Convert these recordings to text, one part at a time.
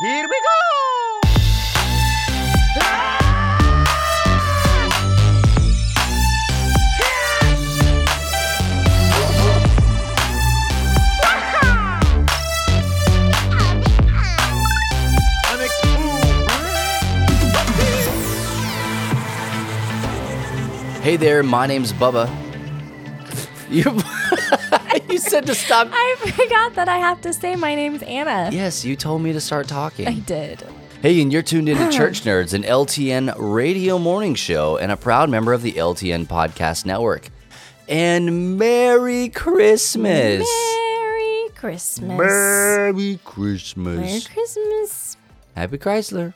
Here we go! Hey there, my name's Bubba. You, you said to stop. I forgot that I have to say my name's Anna. Yes, you told me to start talking. I did. Hey, and you're tuned into Church Nerds, an LTN radio morning show, and a proud member of the LTN Podcast Network. And Merry Christmas! Merry Christmas. Merry Christmas! Merry Christmas. Happy Chrysler.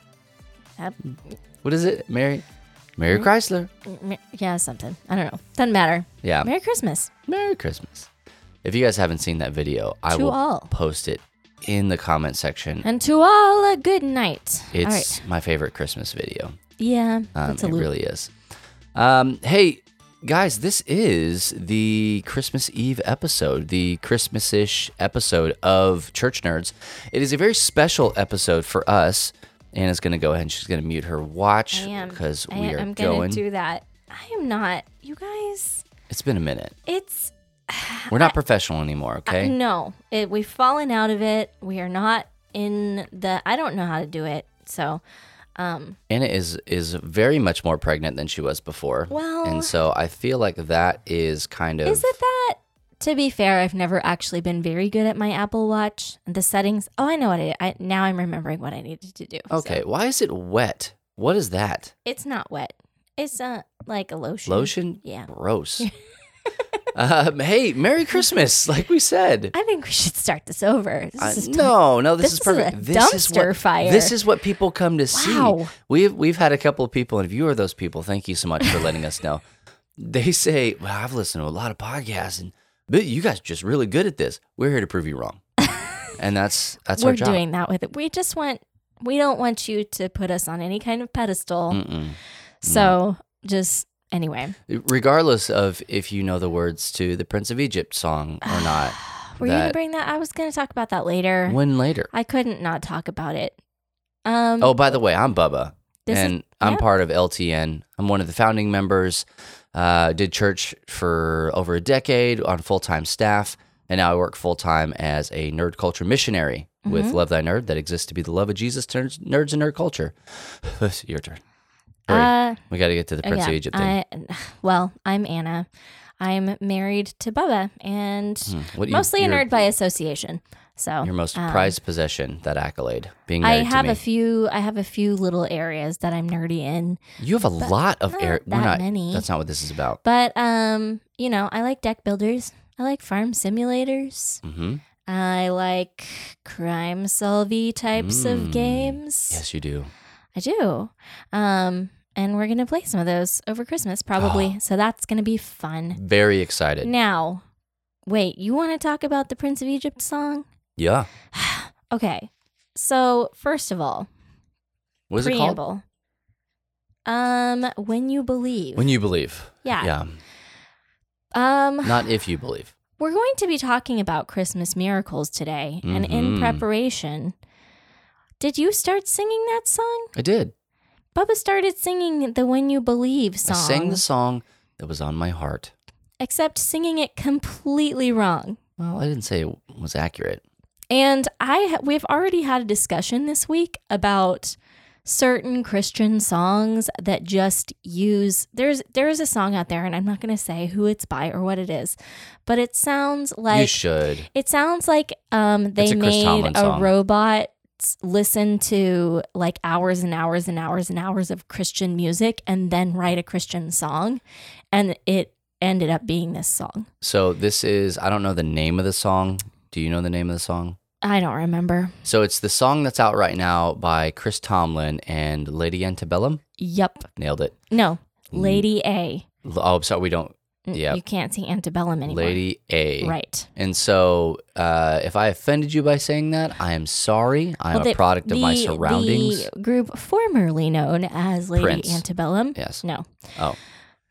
Hap- What is it? Merry, Merry Chrysler. Yeah, something. I don't know. Doesn't matter. Yeah. Merry Christmas. Merry Christmas. If you guys haven't seen that video, I To will all. post it in the comment section. And to all a good night. It's right. my favorite Christmas video. Yeah, Um, a it loop. really is. Um, hey, guys, this is the Christmas Eve episode, the Christmas-ish episode of Church Nerds. It is a very special episode for us. Anna's going to go ahead and she's going to mute her watch I because I, we are I'm gonna going. do that. I am not. You guys, it's been a minute. it's We're not professional anymore, okay? no. It, we've fallen out of it. We are not in the. I don't know how to do it. So, um, Anna is is very much more pregnant than she was before. Well- and so I feel like that is kind of Is it that? To be fair, I've never actually been very good at my Apple Watch. And the settings. Oh, I know what I, I now I'm remembering what I needed to do. so. okay. Why is it wet? What is that? It's not wet. It's uh like a lotion. Lotion? Yeah. Gross. um, hey, Merry Christmas! Like we said. I think we should start this over. This Uh, is no, no, this, this is is perfect. this is dumpster what, fire. This is what people come to see. Wow. We've we've had a couple of people, and if you are those people, thank you so much for letting us know. They say, "Well, I've listened to a lot of podcasts, and but you guys are just really good at this. We're here to prove you wrong." and that's that's what We're doing that with it. We just want we don't want you to put us on any kind of pedestal. Mm-mm. So just anyway. Regardless of if you know the words to the Prince of Egypt song or not, Were you gonna bring that? I was gonna talk about that later. when later. I couldn't not talk about it. Um Oh, by the way, I'm Bubba, This is- and I'm yeah. part of LTN. I'm one of the founding members. Uh, did church for over a decade on full time staff, and now I work full time as a nerd culture missionary with Mm-hmm. Love Thy Nerd that exists to be the love of Jesus to nerds, nerds and nerd culture. Your turn. Hurry. uh we got to get to the Prince yeah, of Egypt thing. I, well, I'm Anna. I'm married to Bubba and Hmm, what you- mostly a nerd by association. So Your most um, prized possession, that accolade, being I have a few. I have a few little areas that I'm nerdy in, you have a lot of. We're that not. many. That's not what this is about. but um, you know, I like deck builders. I like farm simulators. hmm I like crime solvey types Mm. of games. Yes, you do. I do. Um, and we're gonna play some of those over Christmas probably. so that's gonna be fun. Very excited. Now, wait, you want to talk about the Prince of Egypt song? Yeah. Okay. So, first of all, What is it called? Um, when you believe. When you believe. yeah. Yeah. Um, Not if you believe. we're going to be talking about Christmas miracles today, and in Mhm. preparation, did you start singing that song? I did. Bubba started singing the "When You Believe" song, I sang the song that was on my heart. except singing it completely wrong. Well, I didn't say it was accurate. And I ha- we've already had a discussion this week about certain Christian songs that just use there's there is a song out there and I'm not going to say who it's by or what it is, but it sounds like you should. it sounds like um they made a song. robot listen to like hours and hours and hours and hours of Christian music and then write a Christian song and it ended up being this song. So this is I don't know the name of the song. Do you know the name of the song? I don't remember. So it's the song that's out right now by Chris Tomlin and Lady Antebellum. Yup. Nailed it. No. Lady A. Oh, I'm sorry, we don't. N- Yep. You can't see antebellum anymore. Lady A. Right. And so, uh, if I offended you by saying that, I am sorry. I'm Well, a the- product of my surroundings. The group formerly known as Lady Prince. Antebellum. Yes. No. Oh.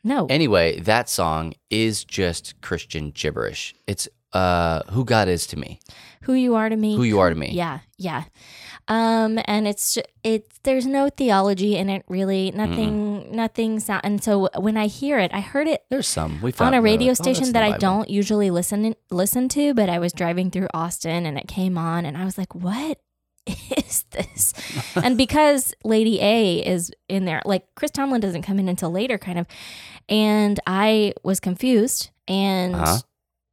No. Anyway, that song is just Christian gibberish. It's uh, who God is to me, Who you are to me. who you are to me. Yeah, yeah. Um, and it's it's there's no theology in it really. Nothing, nothing sound. And so when I hear it, I heard it There's some we found on a radio oh, station in that I don't usually listen listen to, but I was driving through Austin and it came on, and I was like, "What is this?" and because Lady A is in there, like Chris Tomlin doesn't come in until later, kind of, and I was confused and Uh-huh.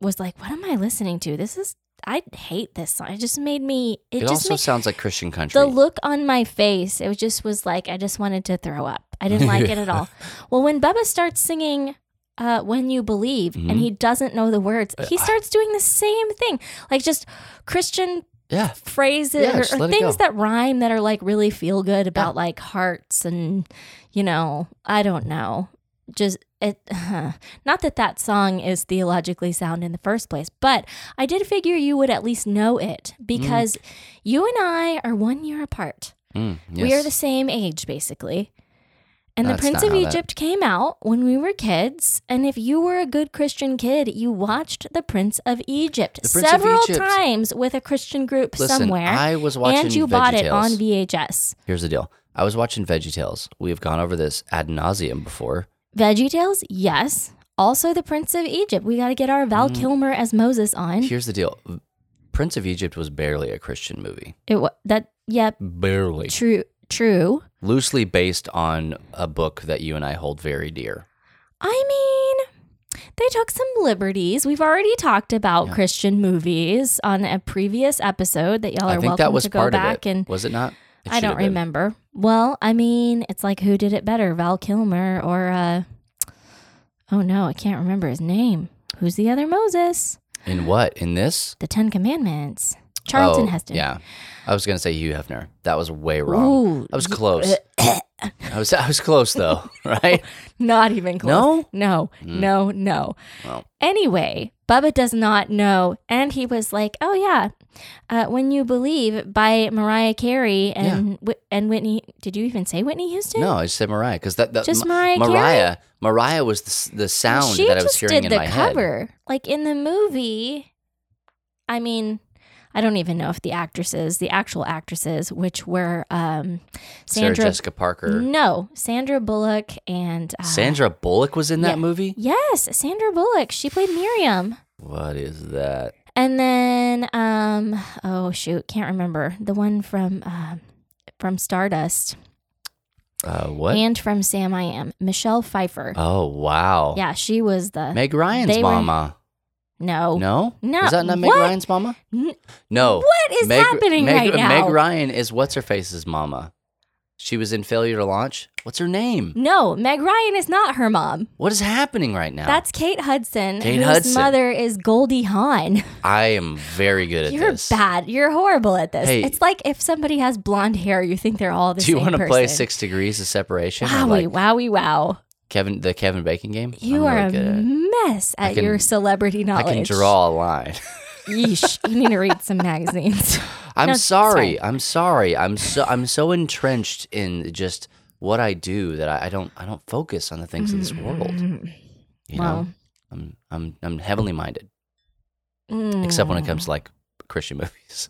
was like, "What am I listening to? This is." I hate this song. It just made me. It, It, just also made, sounds like Christian country. the look on my face, it just was like I just wanted to throw up. I didn't like it at all. Well, when Bubba starts singing uh, "When You Believe" Mhm. and he doesn't know the words, he I- starts doing the same thing, like just Christian yeah, phrases Yeah, or, or things that rhyme that are like really feel good about like hearts and you know I don't know, just it. Not that that song is theologically sound in the first place, but I did figure you would at least know it because you and I are one year apart. Mm, We are the same age, basically. And the Prince of how that- Egypt came out when we were kids. And if you were a good Christian kid, you watched The Prince of Egypt Prince of several Egypt. times with a Christian group Listen, somewhere. I was watching and you bought it on VHS. Here's the deal. I was watching VeggieTales. We have gone over this ad nauseum before. VeggieTales, yes. Also, The Prince of Egypt. We got to get our Val Mm. Kilmer as Moses on. Here's the deal. Prince of Egypt was barely a Christian movie. It wa- that yep, Barely. true, true. Loosely based on a book that you and I hold very dear. I mean, they took some liberties. We've already talked about Yeah. Christian movies on a previous episode that y'all are I think welcome that was to go back and was it not? It I don't remember. Well, I mean, it's like who did it better, Val Kilmer or uh Oh no, I can't remember his name. Who's the other Moses? In what? In this? The 10 Commandments. Charlton oh, Heston. Yeah. I was gonna say Hugh Hefner. That was way wrong. Ooh, I was close. I was I was close though, right? Not even close. No? No, Mm. no, no. Well. Anyway, Bubba does not know. And he was like, oh, yeah, uh, When You Believe by Mariah Carey and Whi- and Whitney. Did you even say Whitney Houston? No, I just said Mariah because that, that Just Ma- Mariah Carey? Mariah Mariah was the, the sound she that I was hearing in the my head. cover. Like in the movie, I mean, I don't even know if the actresses, the actual actresses, which were um, Sarah Sandra. Jessica Parker. No, Sandra Bullock and uh, Sandra Bullock was in that yeah. movie. Yes, Sandra Bullock. She played Miriam. What is that? And then, um, oh shoot, can't remember the one from um from Stardust Uh, what? and from Sam I Am, Michelle Pfeiffer. oh wow. yeah, she was the Meg Ryan's They were- mama. No, No, no. is that not Meg what? Ryan's mama? N- No. What is happening Meg, right now? Meg Ryan is what's her face's mama. She was in Failure to Launch. What's her name? no, Meg Ryan is not her mom. What is happening right now? That's Kate Hudson, Kate whose Hudson. mother is Goldie Hawn. I am very good at this. You're this. bad. You're horrible at this. Hey. it's like if somebody has blonde hair, you think they're all the same. Do you same want to person. play Six Degrees of Separation? or Wowie, like wowie, wow. Kevin, the Kevin Bacon game. You I'm are really a mess at can- your celebrity knowledge. I can draw a line. Yeesh. You need to read some magazines. I'm No, sorry. sorry. I'm sorry. I'm so I'm so entrenched in just what I do that I, I don't I don't focus on the things of this world. You Well, know, I'm I'm I'm heavenly minded, mm. except when it comes to like Christian movies,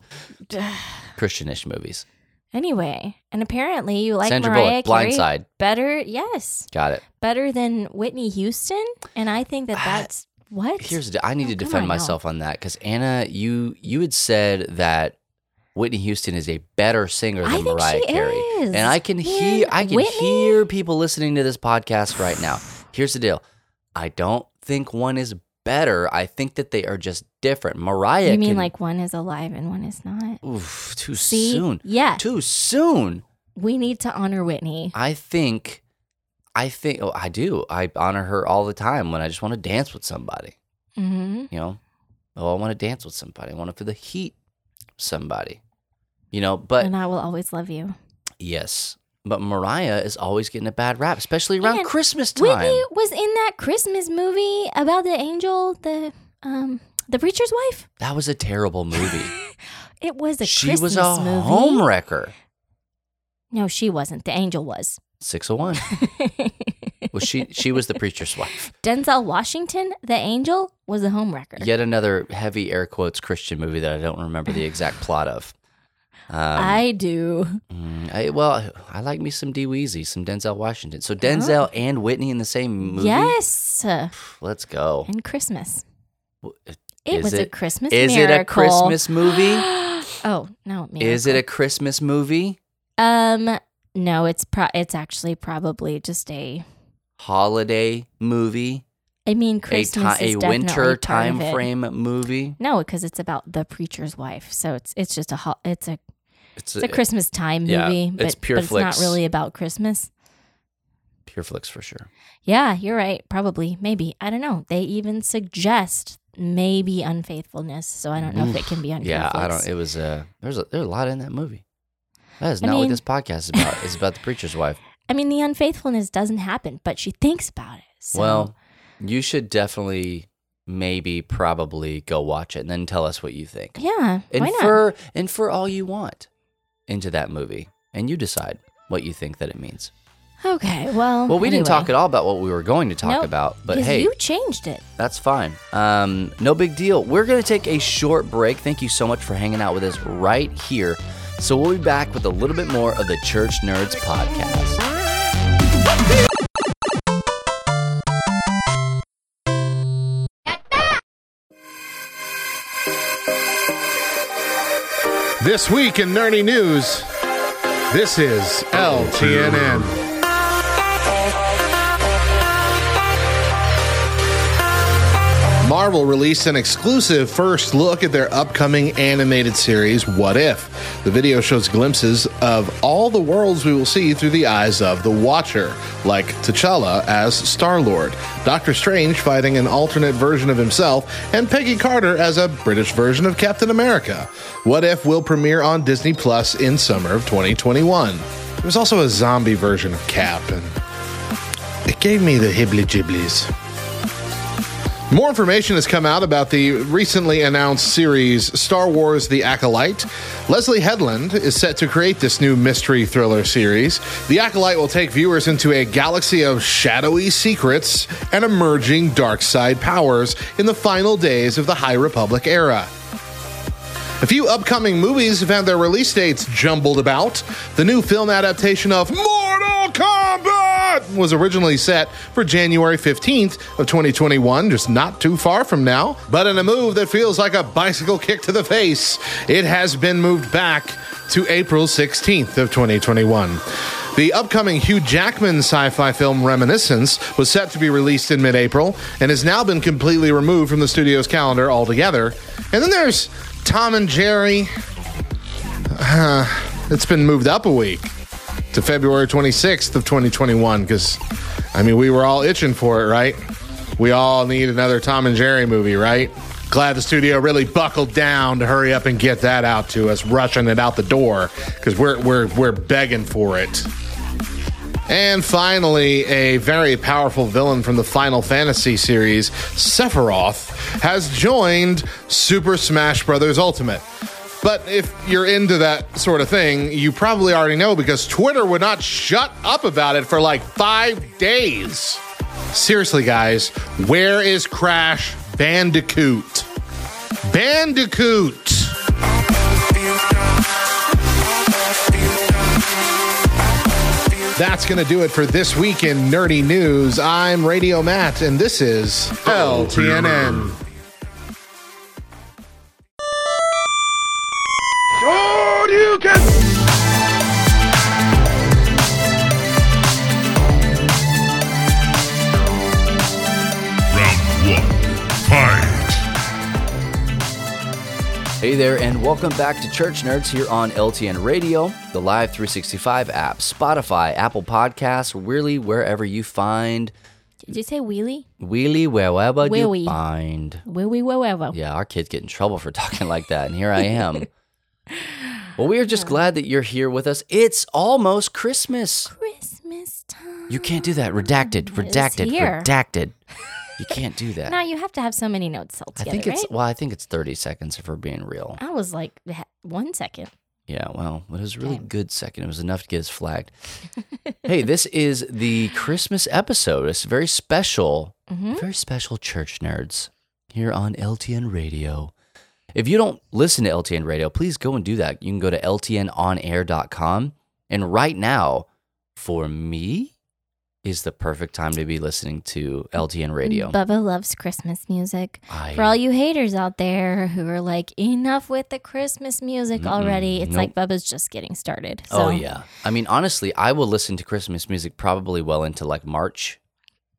Christianish movies. Anyway, and apparently you like Sandra Mariah Bullock, Carey Blindside. better. Yes, Got it. better than Whitney Houston, and I think that Ah, that's what. Here's the, I need Oh, to come defend on now. myself on that because Anna, you you had said that Whitney Houston is a better singer I than think Mariah she Carey, is. and I can hear Man, I can Whitney- hear people listening to this podcast right now. Here's the deal: I don't think one is better. I think that they are just different. Mariah, you mean can, like one is alive and one is not? oof, too See, soon, yeah, too soon. we need to honor Whitney. I think, I think, oh, I do. I honor her all the time when I just want to dance with somebody. hmm You know, oh, I want to dance with somebody. I want to feel the heat somebody. You know, but and I will always love you. yes, but Mariah is always getting a bad rap, especially around And Christmas time. Whitney was in that Christmas movie about the angel, the um, the preacher's wife. That was a terrible movie. It was a Christmas movie. she Christmas was a movie. home wrecker. No, she wasn't. The angel was. 601. Well, she she was the preacher's wife. Denzel Washington, the angel, was a homewrecker. Yet another heavy air quotes Christian movie that I don't remember the exact plot of. Um, I do. mm, I, well, I like me some Dee Weezy, some Denzel Washington. So Denzel and Whitney in the same movie. Yes. Let's go. And Christmas. W- It Is was a Christmas Is it a. Christmas movie? oh, no. Is it a. Christmas movie? Um, no, it's pro- it's actually probably just a. Holiday movie? I mean, A, Christmas ti- is a definitely winter part time of it. frame movie? No, because it's about the preacher's wife, so it's it's just a ho- it's a It's it's a Christmas time yeah, movie, it's but, pure but it's not really about Christmas. Pure Flix for sure. Yeah, you're right. Probably, maybe. I don't know. They even suggest maybe unfaithfulness, so I don't know if it can be on. Yeah, I don't. It was uh, there's a there's a lot in that movie. That is I not what this podcast is about. it's about the preacher's wife. I mean, the unfaithfulness doesn't happen, but she thinks about it. So. Well, you should definitely, maybe, probably go watch it and then tell us what you think. yeah, And why not? for and for all you want into that movie, and you decide what you think that it means. Okay, well. Well, we didn't talk at all about what we were going to talk Nope, about, but hey, you changed it. That's fine. Um, no big deal. We're going to take a short break. Thank you so much for hanging out with us right here. So we'll be back with a little bit more of the Church Nerds podcast. This week in Nerdy News, this is LTNN. Marvel released an exclusive first look at their upcoming animated series, What If? The video shows glimpses of all the worlds we will see through the eyes of the Watcher, like T'Challa as Star Lord, Doctor Strange fighting an alternate version of himself, and Peggy Carter as a British version of Captain America. What If will premiere on Disney Plus in summer of 2021. There's also a zombie version of Cap, and it gave me the hibbly jibblies. More information has come out about the recently announced series Star Wars The Acolyte. Leslie Headland is set to create this new mystery thriller series. The Acolyte will take viewers into a galaxy of shadowy secrets and emerging dark side powers in the final days of the High Republic era. A few upcoming movies have had their release dates jumbled about. The new film adaptation of Mortal Kombat was originally set for January 15th of 2021, just not too far from now. But in a move that feels like a bicycle kick to the face, it has been moved back to April 16th of 2021. The upcoming Hugh Jackman sci-fi film Reminiscence was set to be released in mid-April and has now been completely removed from the studio's calendar altogether. And then there's Tom and Jerry. Uh, it's been moved up a week to February 26th of 2021 because, I mean, we were all itching for it, right? We all need another Tom and Jerry movie, right? Glad the studio really buckled down to hurry up and get that out to us, rushing it out the door because we're we're we're begging for it. And finally, a very powerful villain from the Final Fantasy series, Sephiroth, has joined Super Smash Bros. Ultimate. But if you're into that sort of thing, you probably already know because Twitter would not shut up about it for like five days. Seriously, guys, where is Crash Bandicoot? Bandicoot! That's going to do it for this week in Nerdy News. I'm Radio Matt, and this is LTNN. Hey there, and welcome back to Church Nerds here on LTN Radio, the Live 365 app, Spotify, Apple Podcasts, really wherever you find Did you say wheelie? Wheelie, wherever you find. Wheelie, wherever. Yeah, our kids get in trouble for talking like that, and here I am. well, we are just glad that you're here with us. It's almost Christmas. Christmas time. You can't do that. Redacted, redacted, redacted. You can't do that. No, you have to have so many notes held I think it's right? well, I think it's 30 seconds if we're being real. I was like, one second. Yeah, well, it was a really good second. It was enough to get us flagged. hey, this is the Christmas episode. It's very special, mm-hmm. very special church nerds here on LTN Radio. If you don't listen to LTN Radio, please go and do that. You can go to ltnonair.com. And right now, for me, is the perfect time to be listening to LTN Radio. Bubba loves Christmas music. I- For all you haters out there who are like, enough with the Christmas music already, it's like Bubba's just getting started. So, Oh yeah. I mean, honestly, I will listen to Christmas music probably well into like March.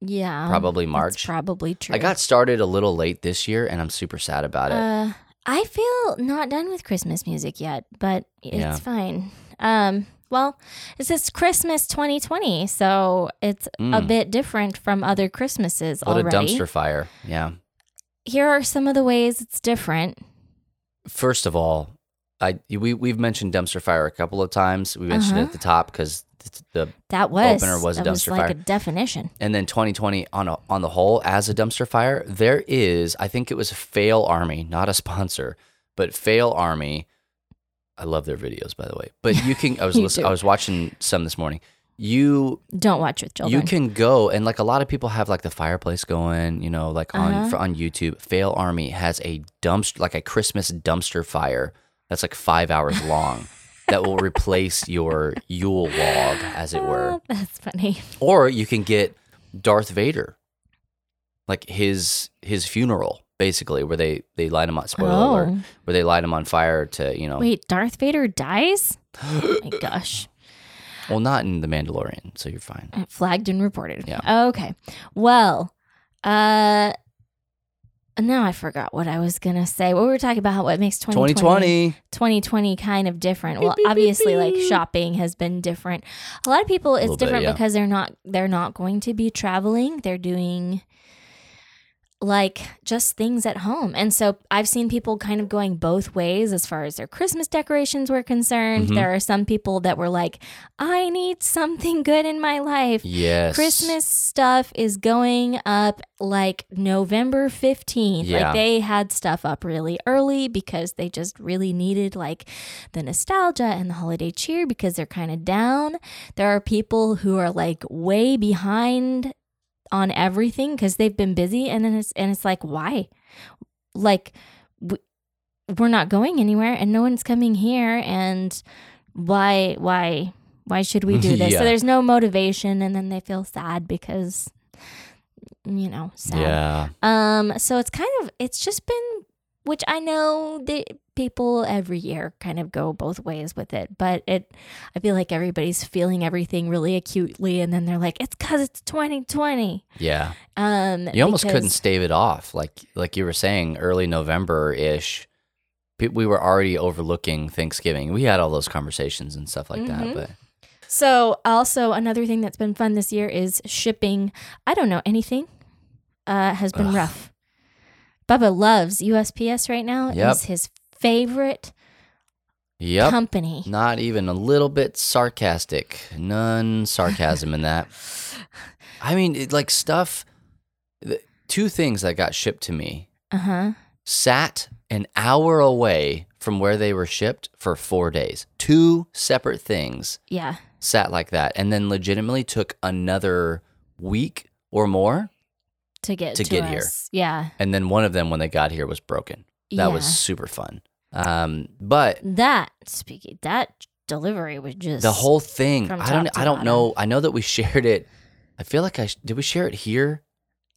Yeah. Probably March. probably true. I got started a little late this year, and I'm super sad about it. Uh, I feel not done with Christmas music yet, but it's Yeah. fine. Um, well, it says Christmas 2020, so it's a Mm. bit different from other Christmases what already. a dumpster fire! Yeah. Here are some of the ways it's different. First of all, I we we've mentioned dumpster fire a couple of times. We mentioned it Uh-huh. at the top because the That was Opener was a that was dumpster like fire. a definition. and then 2020 on a, on the whole as a dumpster fire there is i think it was fail army not a sponsor but fail army i love their videos by the way but you can i was listening, i was watching some this morning you Don't watch with children. you can go and like a lot of people have like the fireplace going you know like on Uh-huh. for, on youtube fail army has a dumpster like a christmas dumpster fire that's like five hours long that will replace your yule log as it were Ah, that's funny. or you can get Darth Vader, like his his funeral, basically, where they they light him on spoiler alert, Oh. where they light him on fire to you know, Wait, Darth Vader dies? oh my gosh. well, not in the Mandalorian, so you're fine. Flagged and reported. Yeah. Okay. Well, uh now I forgot what I was gonna say. What we were talking about what makes 2020, 2020, 2020 kind of different. Well, obviously like shopping has been different. A lot of people it's little bit, different yeah. because they're not they're not going to be traveling. They're doing like just things at home. And so I've seen people kind of going both ways as far as their Christmas decorations were concerned. Mhm. There are some people that were like, I need something good in my life. yes, Christmas stuff is going up like November 15th. Yeah. Like they had stuff up really early because they just really needed like the nostalgia and the holiday cheer because they're kind of down. There are people who are like way behind on everything because they've been busy and then it's and it's like why? Like we're not going anywhere and no one's coming here and why why why should we do this? Yeah. So there's no motivation and then they feel sad because you know, sad. yeah, Um so it's kind of it's just been which I know that people every year kind of go both ways with it, but it I feel like everybody's feeling everything really acutely and then they're like it's cuz it's 2020. yeah. Um You almost couldn't stave it off, like like you were saying, early November ish. We were already overlooking Thanksgiving. We had all those conversations and stuff like Mhm. that, but So, also another thing that's been fun this year is shipping. I don't know anything. Uh, has been Ugh. rough. Bubba loves USPS right now. Yep. Is his favorite yep. company. Not even a little bit sarcastic. None sarcasm in that. I mean, it, like stuff. The, two things that got shipped to me Uh huh. sat an hour away from where they were shipped for four days. Two separate things Yeah. sat like that, and then legitimately took another week or more. To get To get here. Yeah. And then one of them, when they got here, was broken. That was super fun. Um, but that. Speaking that delivery was just the whole thing i don't i don't know. i know that we shared it. I feel like i did we share it here?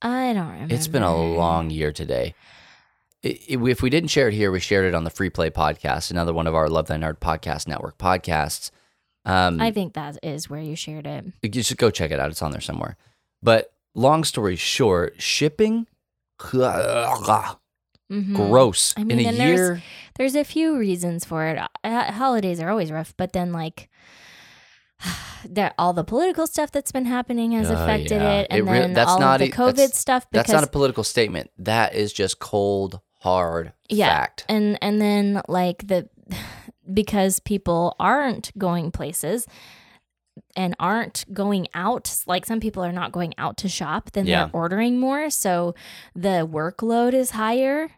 I don't remember. it's been a long year today. If we didn't share it here we shared it on the free play podcast another one of our love thy nerd podcast network podcasts. Um I think that is where you shared it. you should go check it out. It's on there somewhere. But long story short shipping Mhm. gross I mean, in a and there's- There's a few reasons for it. Uh, holidays are always rough, but then like that all the political stuff that's been happening has Uh, affected yeah. it, and It re- then that's all not the COVID stuff. Because that's not a political statement that is just cold hard Yeah. fact and and then like the because people aren't going places and aren't going out like some people are not going out to shop then Yeah. they're ordering more so the workload is higher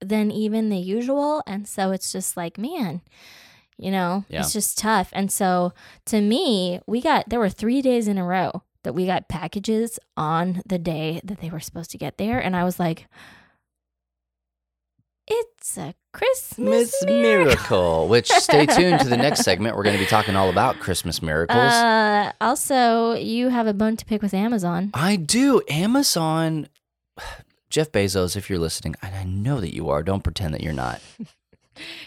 than even the usual and so it's just like man You know, Yeah. it's just tough. And so to me, we got there were three days in a row that we got packages on the day that they were supposed to get there, and I was like, "It's a Christmas miracle." Miracle, which stay tuned to the next segment. We're going to be talking all about Christmas miracles. Uh, also, you have a bone to pick with Amazon. I do. Amazon, Jeff Bezos, if you're listening, and I know that you are, don't pretend that you're not.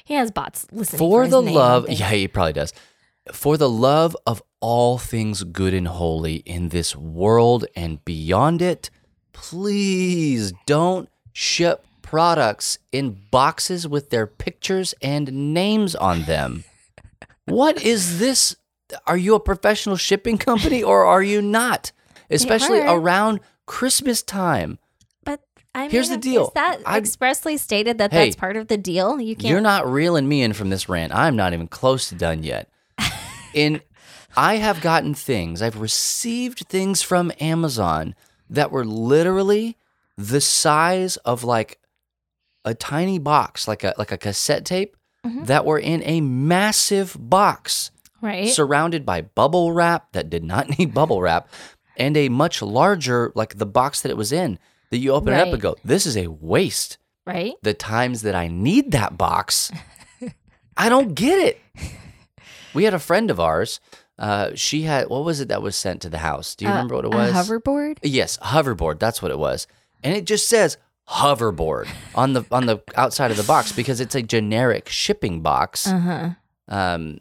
He has bots listening For his the name, love, yeah, he probably does. For the love of all things good and holy in this world and beyond it, please don't ship products in boxes with their pictures and names on them. what is this? Are you a professional shipping company or are you not? Especially around Christmas time. But I Here's the deal. Is that I- expressly stated that Hey, that's part of the deal? You can't. You're not reeling me in from this rant. I'm not even close to done yet. in I have gotten things, I've received things from Amazon that were literally the size of like a tiny box, like a like a cassette tape Mm-hmm. that were in a massive box right. surrounded by bubble wrap that did not need bubble wrap and a much larger like the box that it was in that you open it up and go, this is a waste right. the times that I need that box, I don't get it. We had a friend of ours. Uh, she had what was it that was sent to the house? Do you Uh, remember what it a was? hoverboard. Yes, hoverboard. That's what it was, and it just says hoverboard on the on the outside of the box because it's a generic shipping box. Uh huh. Um,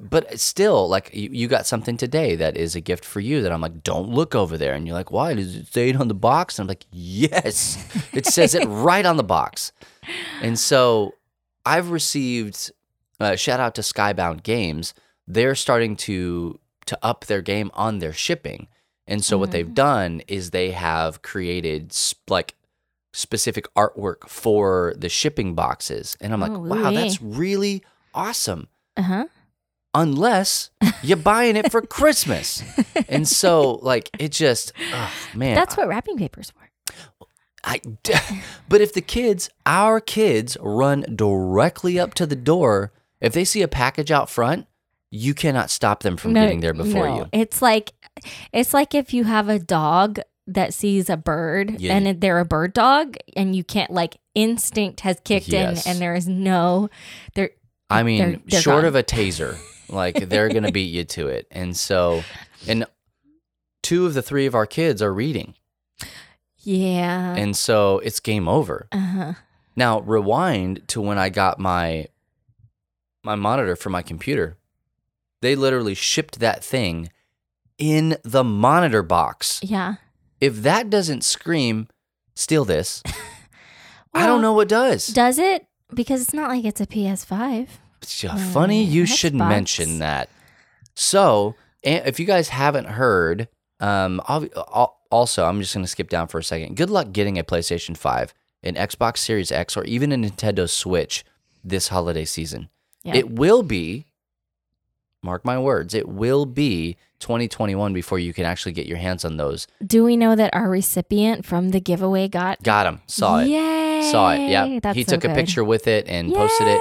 but still, like you, you got something today that is a gift for you that I'm like, don't look over there, and you're like, why does it say it on the box? And I'm like, yes, it says it right on the box. And so I've received uh, shout out to Skybound Games. They're starting to to up their game on their shipping. And so what Mm. they've done is they have created sp- like specific artwork for the shipping boxes. And I'm like, Oh, wow, that's really awesome. Uh huh. Unless you're buying it for Christmas. And so like it just oh man. That's what wrapping paper's for. I, but if the kids, our kids, run directly up to the door, if they see a package out front, you cannot stop them from No, getting there before no. you. It's like, it's like if you have a dog that sees a bird Yeah. and they're a bird dog, and you can't like instinct has kicked Yes. in, and there is no there. I mean, They're- they're short gone. of a taser, like they're gonna beat you to it. And so, and two of the three of our kids are reading, Yeah. and so it's game over. Uh huh. Now rewind to when I got my my monitor for my computer. They literally shipped that thing in the monitor box. Yeah. If that doesn't scream, steal this. I don't know what does. Does it? Because it's not like it's a PS5. It's just funny you Mm, should Xbox. mention that. So, if you guys haven't heard, um, also I'm just going to skip down for a second. Good luck getting a PlayStation 5, an Xbox Series X, or even a Nintendo Switch this holiday season. Yeah. It will be, mark my words, it will be 2021 before you can actually get your hands on those. Do we know that our recipient from the giveaway got? Got him, saw it, Yay! saw it. Yeah, That's he so took a picture with it and posted it.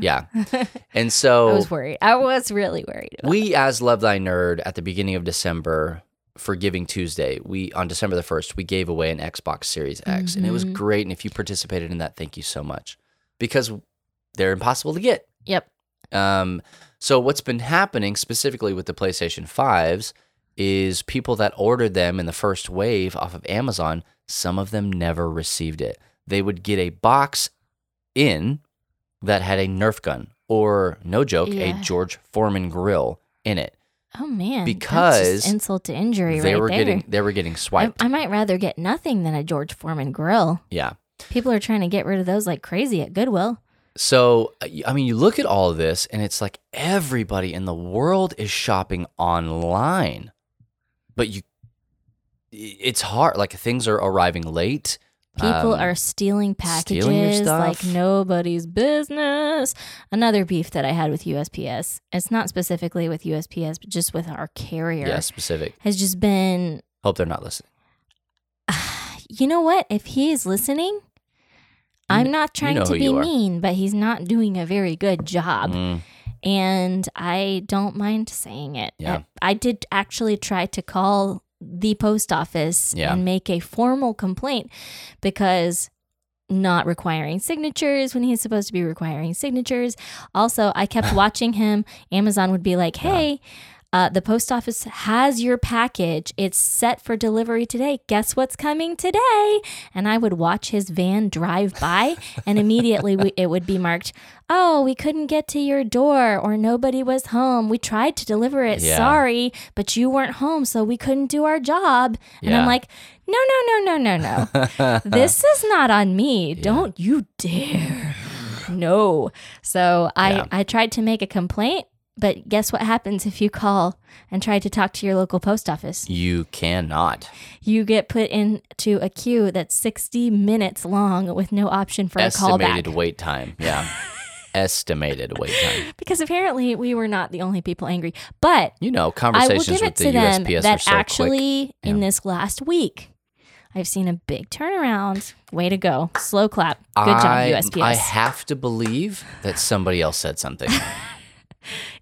Yeah, and so I was worried. I was really worried. About we as love thy nerd at the beginning of december for giving tuesday we on december the 1st we gave away an xbox series x and it was Mhm. great and if you participated in that thank you so much because they're impossible to get Yep. um, so what's been happening specifically with the playstation 5s is people that ordered them in the first wave off of amazon some of them never received it they would get a box in that had a nerf gun or no joke Yeah. a george foreman grill in it Oh man. Because insult to injury they right were there. getting they were getting I, swiped. I might rather get nothing than a George Foreman grill. yeah. People are trying to get rid of those like crazy at Goodwill. So I mean, you look at all of this, and it's like everybody in the world is shopping online, but you, it's hard. Like things are arriving late. People Um, are stealing packages stealing like nobody's business. Another beef that I had with USPS. It's not specifically with USPS, but just with our carrier. yeah specific. Has just been Hope they're not listening. you know what? If he is listening, I'm not trying know to be mean, but he's not doing a very good job. Mm, and I don't mind saying it. Yeah. I, I did actually try to call the post office Yeah. and make a formal complaint because not requiring signatures when he's supposed to be requiring signatures. Also, I kept watching him. Amazon would be like, "Hey, uh, the post office has your package. It's set for delivery today. Guess what's coming today?" And I would watch his van drive by, and immediately we, it would be marked, "Oh, we couldn't get to your door, or nobody was home. We tried to deliver it. Yeah. Sorry, but you weren't home, so we couldn't do our job." And Yeah. I'm like, "No, no, no, no, no, no. this is not on me. Don't you dare." No. So I Yeah. I tried to make a complaint, but guess what happens if you call and try to talk to your local post office? You cannot. You get put into a queue that's 60 minutes long with no option for a call. Estimated callback. wait time. Yeah. Estimated wait time. Because apparently we were not the only people angry. But You know, I will conversations give with it the to them USPS that so quick. actually in Yeah. this last week I've seen a big turnaround. Way to go. Slow clap. Good I, job, USPS. I have to believe that somebody else said something.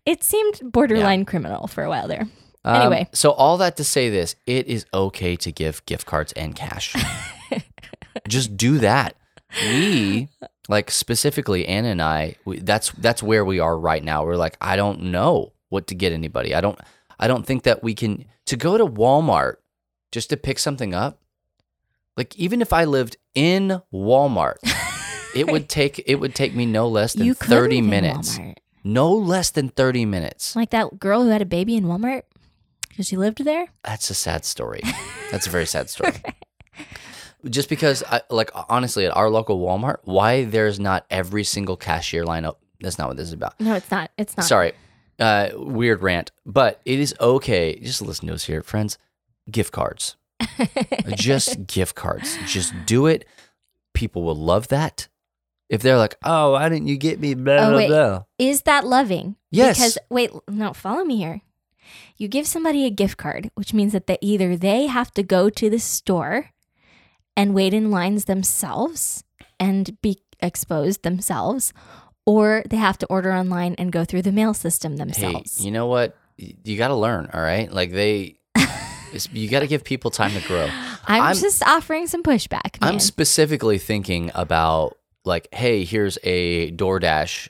it seemed borderline criminal for a while there. Um, Anyway. so all that to say this, it is okay to give gift cards and cash. Just do that. We like specifically Anna and I. We, that's that's where we are right now. We're like, I don't know what to get anybody. I don't. I don't think that we can to go to Walmart just to pick something up. Like even if I lived in Walmart, it would take it would take me no less than you thirty live in minutes. Walmart. No less than thirty minutes. Like that girl who had a baby in Walmart because she lived there. That's a sad story. That's a very sad story. Just because, I, like, honestly, at our local Walmart, why there's not every single cashier line up? That's not what this is about. No, it's not. It's not. Sorry, uh, weird rant, but it is okay. Just listen to us here, friends. Gift cards, just gift cards. Just do it. People will love that. If they're like, "Oh, why didn't you get me?" Blah Oh, blah wait. blah. Is that loving? Yes. Because wait, no, follow me here. You give somebody a gift card, which means that they, either they have to go to the store and wait in lines themselves and be exposed themselves, or they have to order online and go through the mail system themselves. Hey, you know what? You got to learn. All right, like they, you got to give people time to grow. I'm, I'm- just offering some pushback. Man. I'm specifically thinking about like, hey, here's a DoorDash,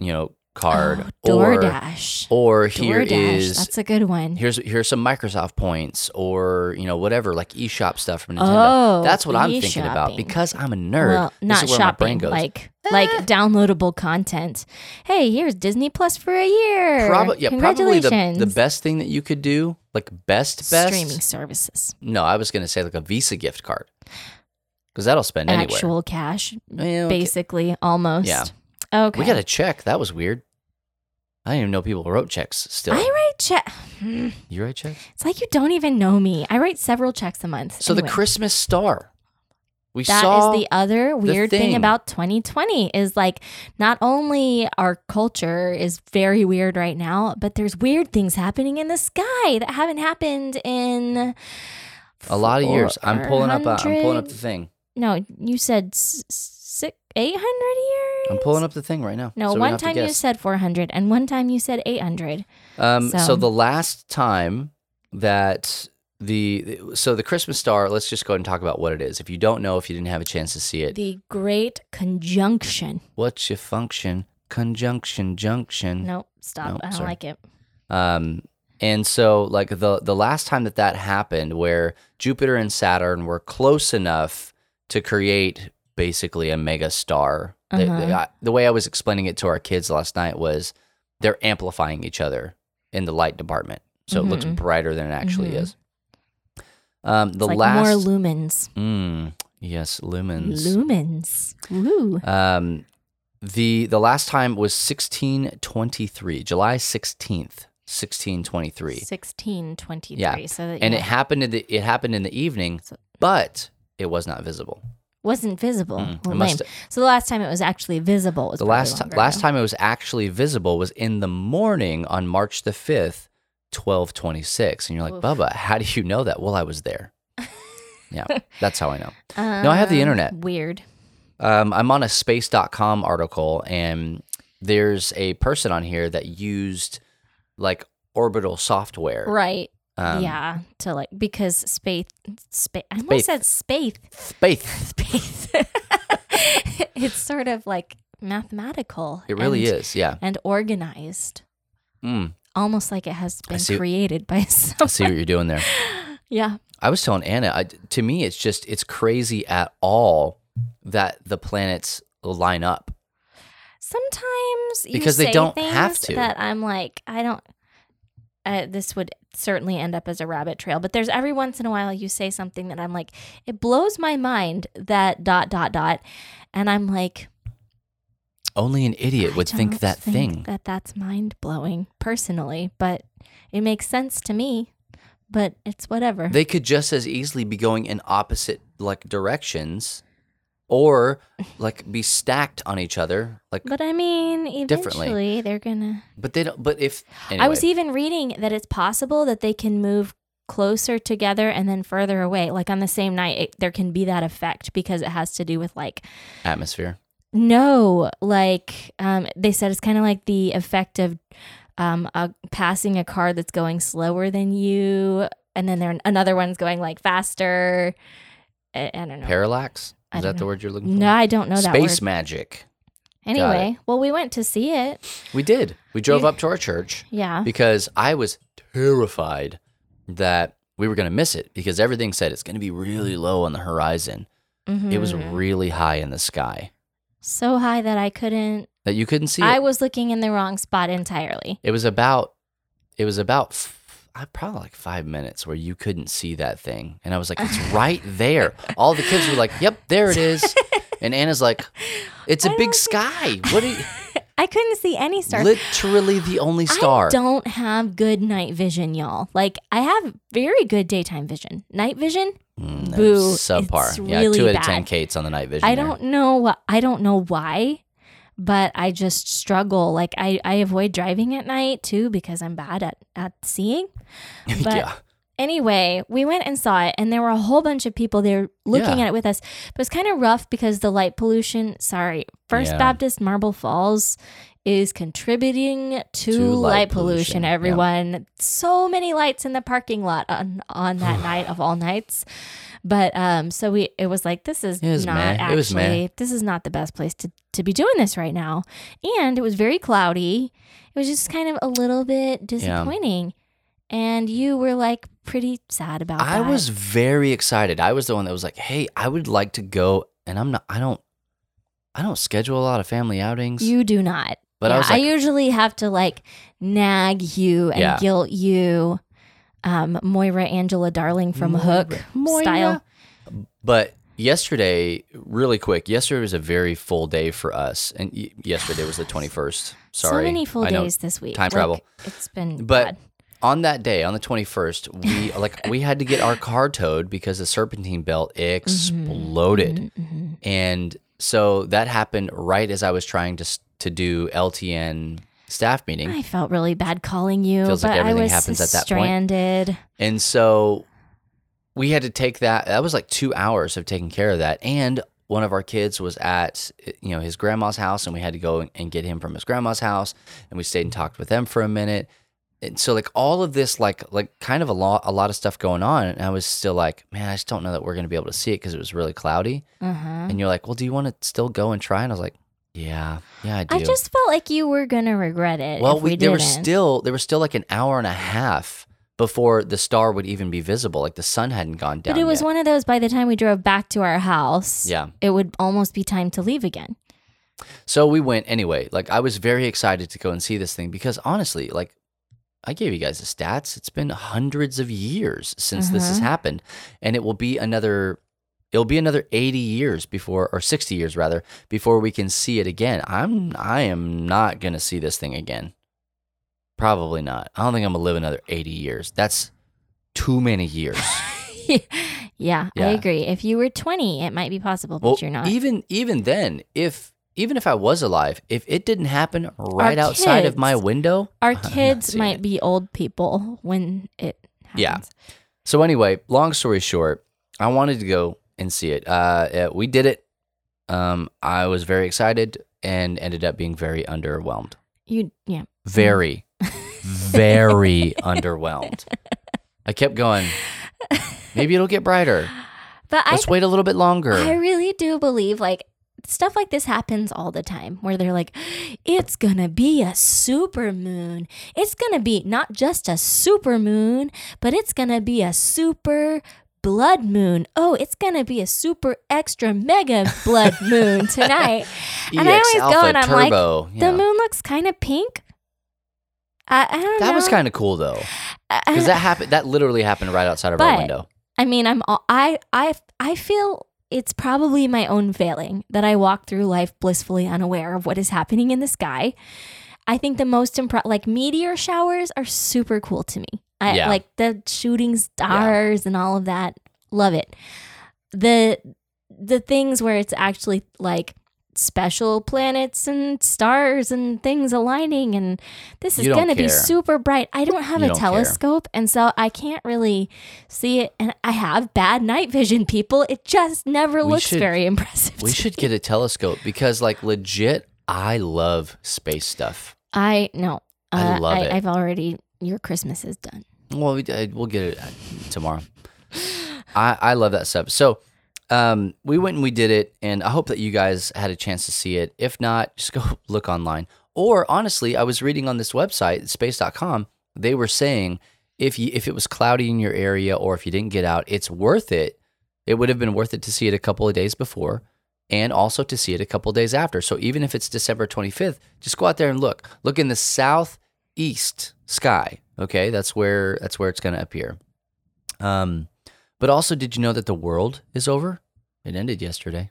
you know, card, Oh, or DoorDash. or here DoorDash. is That's a good one. here's here's some Microsoft points, or you know, whatever, like eShop stuff from Nintendo. Oh, That's what I'm thinking about because I'm a nerd. Well, this not is where my brain shopping, goes. like like eh. downloadable content. Hey, here's Disney Plus for a year. Probably, yeah, probably the, the best thing that you could do, like best best streaming services, No, I was gonna say like a Visa gift card, because that'll spend anywhere. actual cash, Yeah, okay. basically almost. Yeah. Okay. We got a check. That was weird. I didn't even know people wrote checks still. I write check. Hmm. you write checks? It's like you don't even know me. I write several checks a month. So the Anyway, Christmas star. We saw. That is saw the other weird thing. thing. about 2020 is like not only our culture is very weird right now, but there's weird things happening in the sky that haven't happened in a lot of years. I'm pulling up. Uh, I'm pulling up 400 the thing. No, you said s- six, 800 years. I'm pulling up the thing right now. No, so one time you said 400 and one time you said 800. Um, so. so- the last time that the so the Christmas star. Let's just go ahead and talk about what it is. If you don't know, if you didn't have a chance to see it, The Great Conjunction. what's your function? Conjunction, junction. Nope, stop. No, I don't sorry. like it. Um, and so like the the last time that that happened, where Jupiter and Saturn were close enough to create basically a mega star. Uh-huh. I- the way I was explaining it to our kids last night was they're amplifying each other in the light department, so it looks Mhm. brighter than it actually Mhm. is. Um, the like last, more lumens. mm, yes, lumens. Lumens. Woo. Um, the the last time was 1623, July 16th, 1623. 1623. Yeah. So that, and it happened in the it happened in the evening, So- but it was not visible. wasn't visible. Mm, Well, lame. So the last time it was actually visible was The last time last ago. time it was actually visible was in the morning on March the fifth, twelve twenty six, and you're like, Oof. Bubba, how do you know that? Well, I was there. yeah, that's how I know. No, I have the Um, internet. Weird. Um, I'm on a space.com article, and there's a person on here that used like orbital software. Right. Um, yeah. To like because space space I almost said space Space. space. it's sort of like mathematical. It really and, is. Yeah. And organized. Mm. Almost like it has been see- created by I someone. see what you're doing there. Yeah. I was telling Anna, I, to me, it's just it's crazy at all that the planets line up. Sometimes you Because they don't have to. That I'm like, I don't. Uh, this would certainly end up as a rabbit trail, but there's every once in a while you say something that I'm like, it blows my mind that dot dot dot, and I'm like, Only an idiot would think that thing. That that's mind blowing personally, but it makes sense to me. But it's whatever. They could just as easily be going in opposite like directions, or like be stacked on each other. Like, but I mean, Differently. eventually they're gonna. but they don't. But if I was even reading that it's possible that they can move closer together and then further away. Like on the same night, it, there can be that effect because it has to do with like atmosphere. no, like um, they said it's kind of like the effect of um, a, passing a car that's going slower than you, and then there another one's going like faster. I, I don't know. Parallax. I Is that the word you're looking for? no, I don't know that Space word. magic. Anyway, well, we went to see it. We did. We drove up to our church. Yeah. because I was terrified that we were going to miss it because everything said it's going to be really low on the horizon. It was Mhm. really high in the sky so high that I couldn't. that you couldn't see I it. was looking in the wrong spot entirely. It was about it was about uh, probably like 5 minutes where you couldn't see that thing and I was like it's right there. All the kids were like, "Yep, there it is." And Anna's like, "It's a big sky. What are you I couldn't see any stars. literally the only star?" I don't have good night vision, y'all. Like I have very good daytime vision. Night vision, Mm, Boo, subpar. it's yeah, really 2 out of 10 bad. Kates on the night vision. I there. don't know. wh- I don't know why, but I just struggle. Like I, I avoid driving at night too because I'm bad at at seeing. But yeah. anyway, we went and saw it, and there were a whole bunch of people there looking Yeah. at it with us. But it's kind of rough because the light pollution. Sorry, First Yeah. Baptist Marble Falls is contributing to, To light, light pollution. pollution, yeah. Everyone, so many lights in the parking lot on on that night of all nights. But um, so we it was like this is not actually It was meh. this is not the best place to to be doing this right now. And it was very cloudy. It was just kind of a little bit disappointing. And you were like pretty sad about I that. was very excited. I was the one that was like, "Hey, I would like to go." And I'm not. I don't. I don't schedule a lot of family outings. You do not. But I Yeah, was like- usually have to like nag you and Yeah. guilt you. Um, Moira Angela Darling from Hook Moira. style. but yesterday, really quick. Yesterday was a very full day for us, and y- yesterday was the 21st. Sorry, So many full I days this week. time Like, travel. It's been But bad. on that day, on the 21st, we like we had to get our car towed because the serpentine belt exploded. Mm-hmm. And so that happened right as I was trying to to do LTN staff meeting. I felt really bad calling you, Feels but like I everything was happens at that point. stranded. And so we had to take that. That was like two hours of taking care of that. And one of our kids was at you know his grandma's house, and we had to go and get him from his grandma's house. And we stayed and talked with them for a minute. And so like all of this, like like kind of a lot a lot of stuff going on. And I was still like, man, I just don't know that we're gonna be able to see it because it was really cloudy. Uh-huh. And you're like, well, do you want to still go and try? And I was like, yeah, yeah, I do. I just felt like you were gonna regret it. well, if we, we, there didn't. was still there was still like an hour and a half before the star would even be visible. Like the sun hadn't gone down. But it was yet. one of those. By the time we drove back to our house, Yeah. it would almost be time to leave again. So we went anyway. Like I was very excited to go and see this thing because honestly, like I gave you guys the stats. It's been hundreds of years since this has Uh-huh. happened, and it will be another. It'll be another eighty years before, or sixty years rather, before we can see it again. I'm. I am not gonna see this thing again. Probably not. I don't think I'm gonna live another eighty years. That's too many years. yeah, I agree. If you were 20, it might be possible, but well, you're not. even even then, if even if I was alive, if it didn't happen right outside of my window, Our kids might it. be old people when it happens. Yeah. So anyway, long story short, I wanted to go and see it. Uh, uh, we did it. Um, I was very excited and ended up being very underwhelmed. You yeah. Very, very underwhelmed. I kept going. Maybe it'll get brighter. But I Let's wait a little bit longer. I really do believe like stuff like this happens all the time where they're like, it's gonna be a super moon. It's gonna be not just a super moon, but it's gonna be a super blood moon. Oh, it's gonna be a super extra mega blood moon tonight. and I always go and I'm like, Turbo. the yeah. moon looks kind of pink. I, I don't know. That was kind of cool though, because that happened. That literally happened right outside of our window. I mean, I'm all, I I I feel it's probably my own failing that I walk through life blissfully unaware of what is happening in the sky. I think the most impre- like meteor showers are super cool to me. I Yeah. like the shooting stars and all of that. Love it. The the things where it's actually like special planets and stars and things aligning and this is going to be super bright. I don't have You a don't care. telescope and so I can't really see it and I have bad night vision people. It just never We looks should- very impressive. We should get a telescope because, like, legit, I love space stuff. I no. I Uh, love I, it. I've already your Christmas is done. Well, we, uh, we'll get it uh, tomorrow. I, I love that stuff. So um, we went and we did it, and I hope that you guys had a chance to see it. If not, just go look online. Or honestly, I was reading on this website, space.com, they were saying if you if it was cloudy in your area or if you didn't get out, it's worth it. It would have been worth it to see it a couple of days before and also to see it a couple of days after. So even if it's December 25th, just go out there and look. Look in the southeast sky. Okay, that's where that's where it's going to appear. Um, but also, did you know that the world is over? It ended yesterday.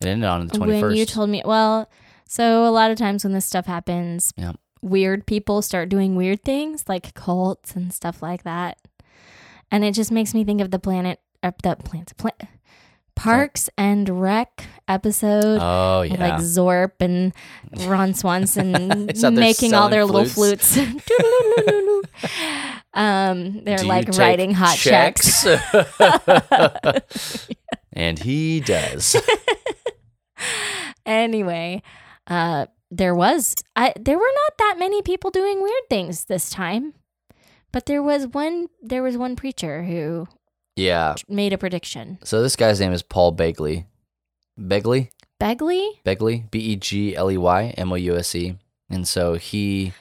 It ended on the 21st. When you told me, well, so a lot of times when this stuff happens, Yeah. weird people start doing weird things like cults and stuff like that, and it just makes me think of the planet, uh, the plants, pla- Parks and Rec episode. oh yeah, Like Zorp and Ron Swanson It's out there making all their little flutes. um, they're Do like writing hot checks. and he does. anyway, uh, there was I there were not that many people doing weird things this time, but there was one there was one preacher who Yeah. made a prediction. So this guy's name is Paul Begley. Begley? Begley, Begley, B E G L E Y M O U S E. And so he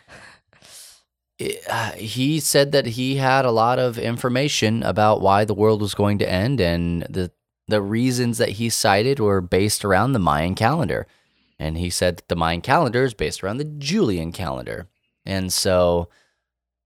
he said that he had a lot of information about why the world was going to end and the the reasons that he cited were based around the Mayan calendar. And he said that the Mayan calendar is based around the Julian calendar. And so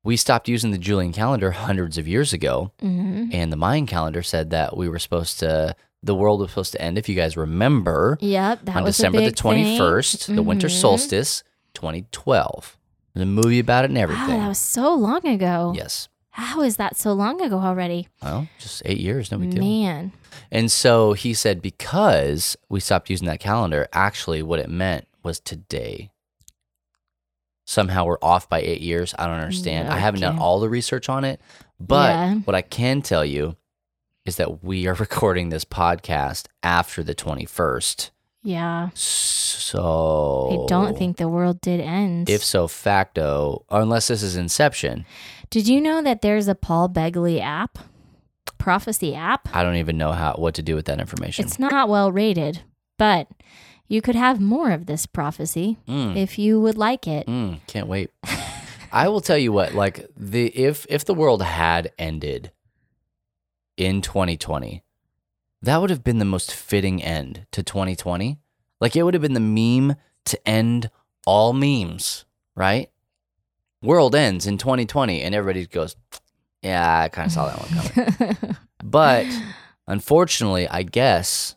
we stopped using the Julian calendar hundreds of years ago hmm and the Mayan calendar said that we were supposed to the world was supposed to end if you guys remember Yep, that on was December the big thing. 21st, the winter Mhm. solstice, 2012. There's a movie about it and everything. Wow, that was so long ago. yes. How is that so long ago already? Well, just eight years, no big deal. Man. And so he said because we stopped using that calendar, actually what it meant was today. Somehow we're off by eight years. I don't understand. I haven't done all the research on it, but Yeah. what I can tell you is that we are recording this podcast after the 21st. Yeah. So I don't think the world did end. ipso facto, unless this is Inception, Did you know that there's a Paul Begley app? Prophecy app? I don't even know how what to do with that information. It's not well rated, but you could have more of this prophecy Mm. if you would like it. Mm, can't wait. I will tell you what, like the if if the world had ended in 2020, that would have been the most fitting end to 2020. Like it would have been the meme to end all memes, right? World ends in 2020 and everybody goes, "Yeah, I kind of saw that one coming." but unfortunately, I guess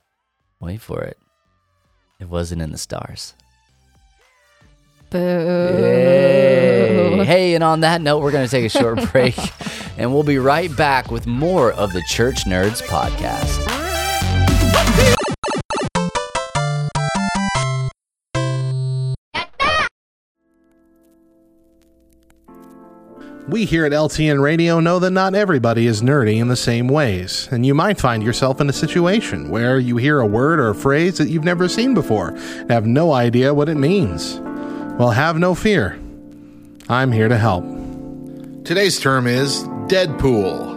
wait for it. It wasn't in the stars. Boo. Yay. Hey, and on that note, we're going to take a short break and we'll be right back with more of the Church Nerds podcast. We here at LTN Radio know that not everybody is nerdy in the same ways, and you might find yourself in a situation where you hear a word or a phrase that you've never seen before and have no idea what it means. Well, have no fear. I'm here to help. Today's term is Deadpool.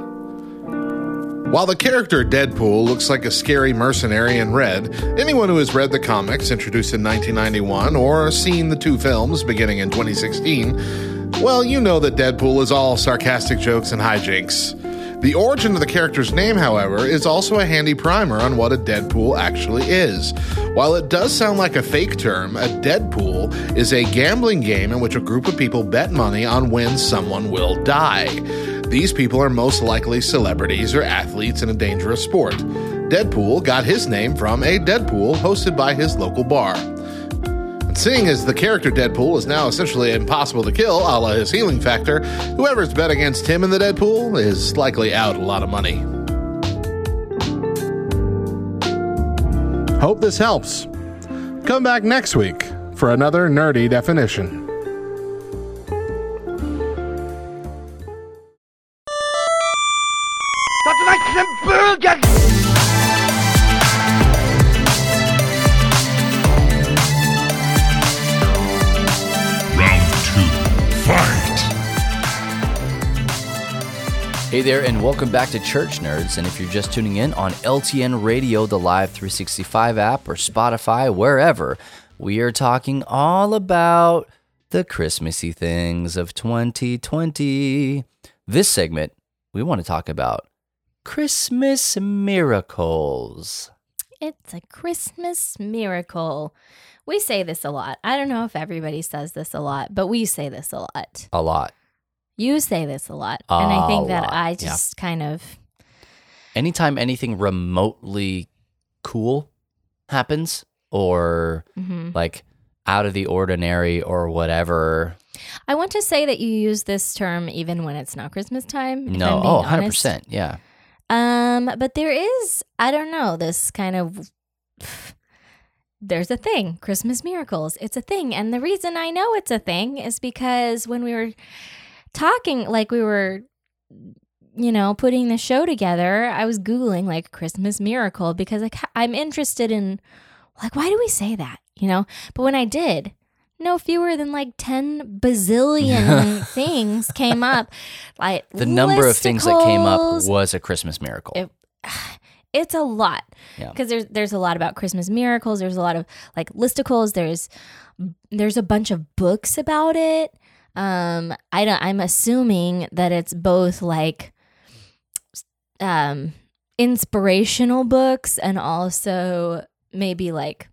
While the character Deadpool looks like a scary mercenary in red, anyone who has read the comics introduced in 1991 or seen the two films beginning in 2016 well, you know that Deadpool is all sarcastic jokes and hijinks. The origin of the character's name, however, is also a handy primer on what a Deadpool actually is. While it does sound like a fake term, a Deadpool is a gambling game in which a group of people bet money on when someone will die. These people are most likely celebrities or athletes in a dangerous sport. Deadpool got his name from a Deadpool hosted by his local bar. Seeing as the character Deadpool is now essentially impossible to kill, a la his healing factor, whoever's bet against him in the Deadpool is likely out a lot of money. Hope this helps. Come back next week for another nerdy definition. There, and welcome back to Church Nerds. And if you're just tuning in on LTN Radio, the Live 365 app, or Spotify, wherever, we are talking all about the Christmassy things of 2020. This segment, we want to talk about Christmas miracles. It's a Christmas miracle. We say this a lot. I don't know if everybody says this a lot, but we say this a lot. A lot. You say this a lot. and I think that lot, I yeah. just kind of Anytime anything remotely cool happens, or mhm. like out of the ordinary, or whatever, I want to say that you use this term even when it's not Christmas time. no, oh, 100%. Yeah. Um, but there is, I don't know, this kind of there's a thing, Christmas miracles. It's a thing. And the reason I know it's a thing is because when we were talking, like we were, you know, putting the show together, I was Googling like Christmas miracle because like I'm interested in like, why do we say that? You know? But when I did, no fewer than like 10 bazillion things came up. Like The number of things that came up was a Christmas miracle. It- it's a lot Yeah. because there's there's a lot about Christmas miracles. There's a lot of like listicles. There's there's a bunch of books about it. Um, I don't. I'm assuming that it's both like um inspirational books and also maybe like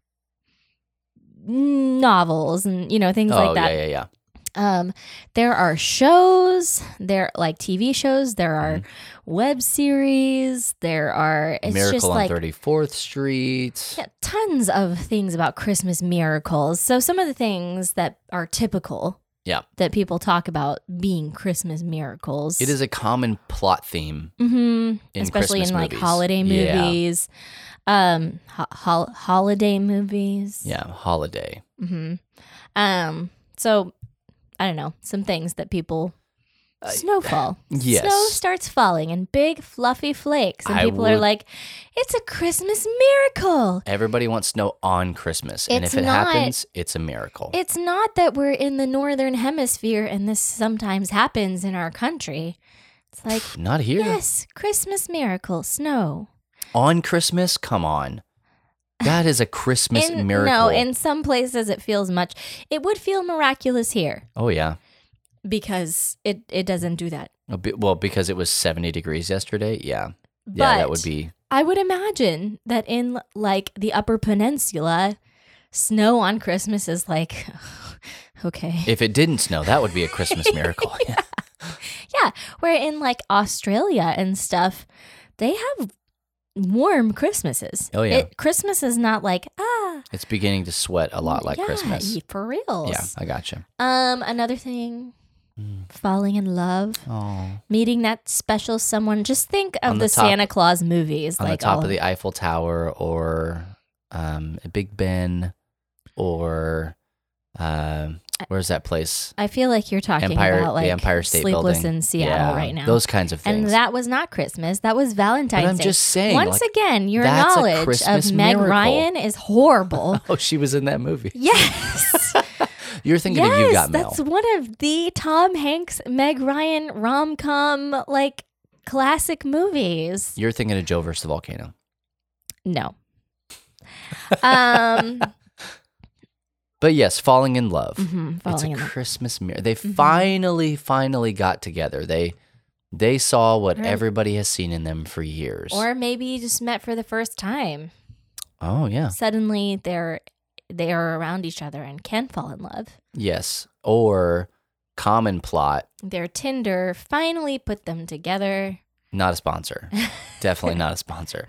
novels and you know things oh, like that. yeah, yeah, yeah. Um, there are shows, there like TV shows, there are web series, there are it's Mm-hmm. Miracle just on like 34th Street. yeah, tons of things about Christmas miracles. So some of the things that are typical Yeah. that people talk about being Christmas miracles. It is a common plot theme. hmm in especially Christmas in like movies. holiday Yeah. movies, um, ho- hol- holiday movies. Yeah, holiday. hmm Um. So, I don't know some things that people. Uh, Snowfall. yes. Snow starts falling in big fluffy flakes, and I people are like, "It's a Christmas miracle." Everybody wants snow on Christmas. and It's if it not- happens, it's a miracle. It's not that we're in the northern hemisphere and this sometimes happens in our country. It's like, Not here. yes, Christmas miracle, snow. On Christmas? Come on. That is a Christmas in, miracle. No, in some places it feels much. It would feel miraculous here oh, yeah. Because it it doesn't do that. Well, because it was 70 degrees yesterday. Yeah. Yeah, that would be. I would imagine that in like the Upper Peninsula, snow on Christmas is like okay. If it didn't snow, that would be a Christmas miracle. Yeah. Yeah, where in like Australia and stuff, they have warm Christmases. Oh, yeah. It, Christmas is not like ah It's beginning to sweat a lot like yeah, Christmas. for real. Yeah, I gotcha. Um, another thing, falling in love, Oh. meeting that special someone. Just think of On the, the top- Santa Claus movies, On like the top all of the Eiffel Tower or um, Big Ben or um, Where's that place? I feel like you're talking Empire, about like the Empire State Sleepless Building. in Seattle Yeah, right now. Those kinds of things. and that was not Christmas. That was Valentine's But I'm Day. just saying, Once like, again, your knowledge of Meg miracle. Ryan is horrible. oh, she was in that movie. yes. You're thinking of You Got Mail. that's one of the Tom Hanks, Meg Ryan rom com like classic movies. You're thinking of Joe versus the volcano. No. Um, But yes, falling in love. mhm, It's a in. Christmas mirror. They Mhm. finally, finally got together. They they saw what Right. everybody has seen in them for years. Or maybe you just met for the first time. oh yeah, Suddenly they're they are around each other and can fall in love. yes. Or common plot. Their Tinder finally put them together. Not a sponsor. Definitely not a sponsor.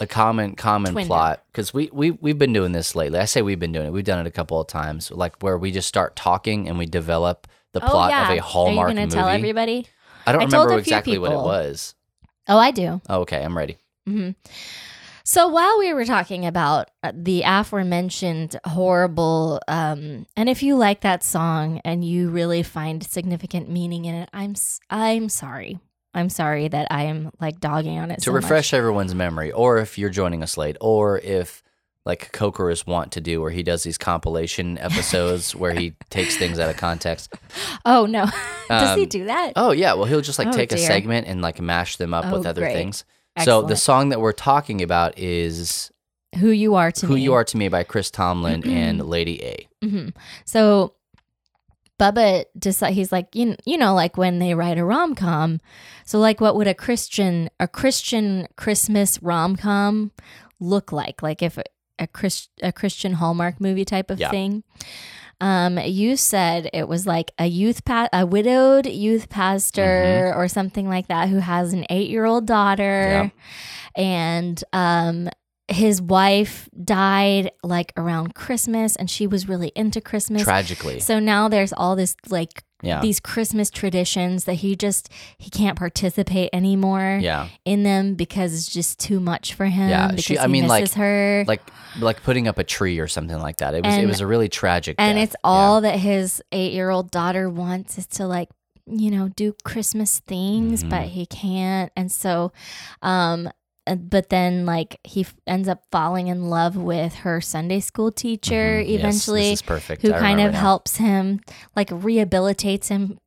A common common Twinder. plot because we we we've been doing this lately. I say we've been doing it. We've done it a couple of times, like where we just start talking and we develop the plot oh yeah. of a Hallmark Are you gonna movie. tell everybody? I don't I remember exactly what it was. Oh, I do. Oh, okay, I'm ready. hmm So while we were talking about uh, the aforementioned horrible, um, and if you like that song and you really find significant meaning in it, I'm I'm sorry. I'm sorry that I am like dogging on it. to so much. refresh everyone's memory, or if you're joining us late, or if like Coker is want to do, where he does these compilation episodes where he takes things out of context. Oh no, does he Um, do that? Oh yeah, well he'll just like Oh, take a segment and like mash them up with Oh, other great. things. So the song that we're talking about is Who you are to "Who me. You Are to Me" by Chris Tomlin and Lady A. hmm So Bubba decide he's like you you know like when they write a rom com. So like what would a Christian a Christian Christmas rom com look like? Like if a Chris a Christian Hallmark movie type of Yeah. thing. Um, you said it was like a youth pa- a widowed youth pastor or something like that who has an eight year old daughter, and um, his wife died like around Christmas, and she was really into Christmas. Tragically, So now there's all this like yeah, these Christmas traditions that he just he can't participate anymore yeah, in them because it's just too much for him. Yeah, because she- I mean, like- her. like like putting up a tree or something like that. It was it was a really tragic, and death. it's all that his eight year old daughter wants is to like you know do christmas things but Mhm. he can't and so um but then like he f- ends up falling in love with her sunday school teacher Mhm. Yes, eventually this is perfect. who I kind of now. helps him like rehabilitates him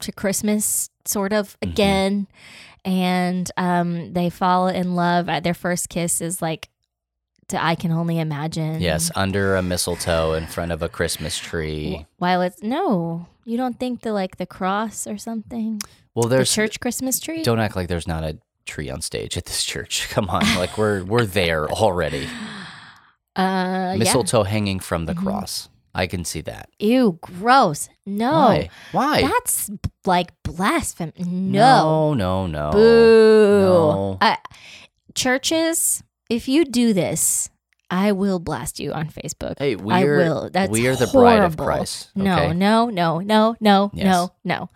to christmas sort of Mhm. again and um they fall in love at their first kiss is like to i can only imagine Yes, under a mistletoe in front of a Christmas tree. while it's no, you don't think the like the cross or something, Well, the there's church Christmas tree. Don't act like there's not a tree on stage at this church. Come on, like we're we're there already. Uh, Mistletoe hanging from the Mhm. cross. I can see that. yeah. Ew, gross. No, Why? Why? that's like blasphemy. No, no, no, no. boo. No. I- churches, if you do this, I will blast you on Facebook. Hey, we I are will. That's we are the bride of horrible. Christ. No, no, no, no, no, Yes. no, no.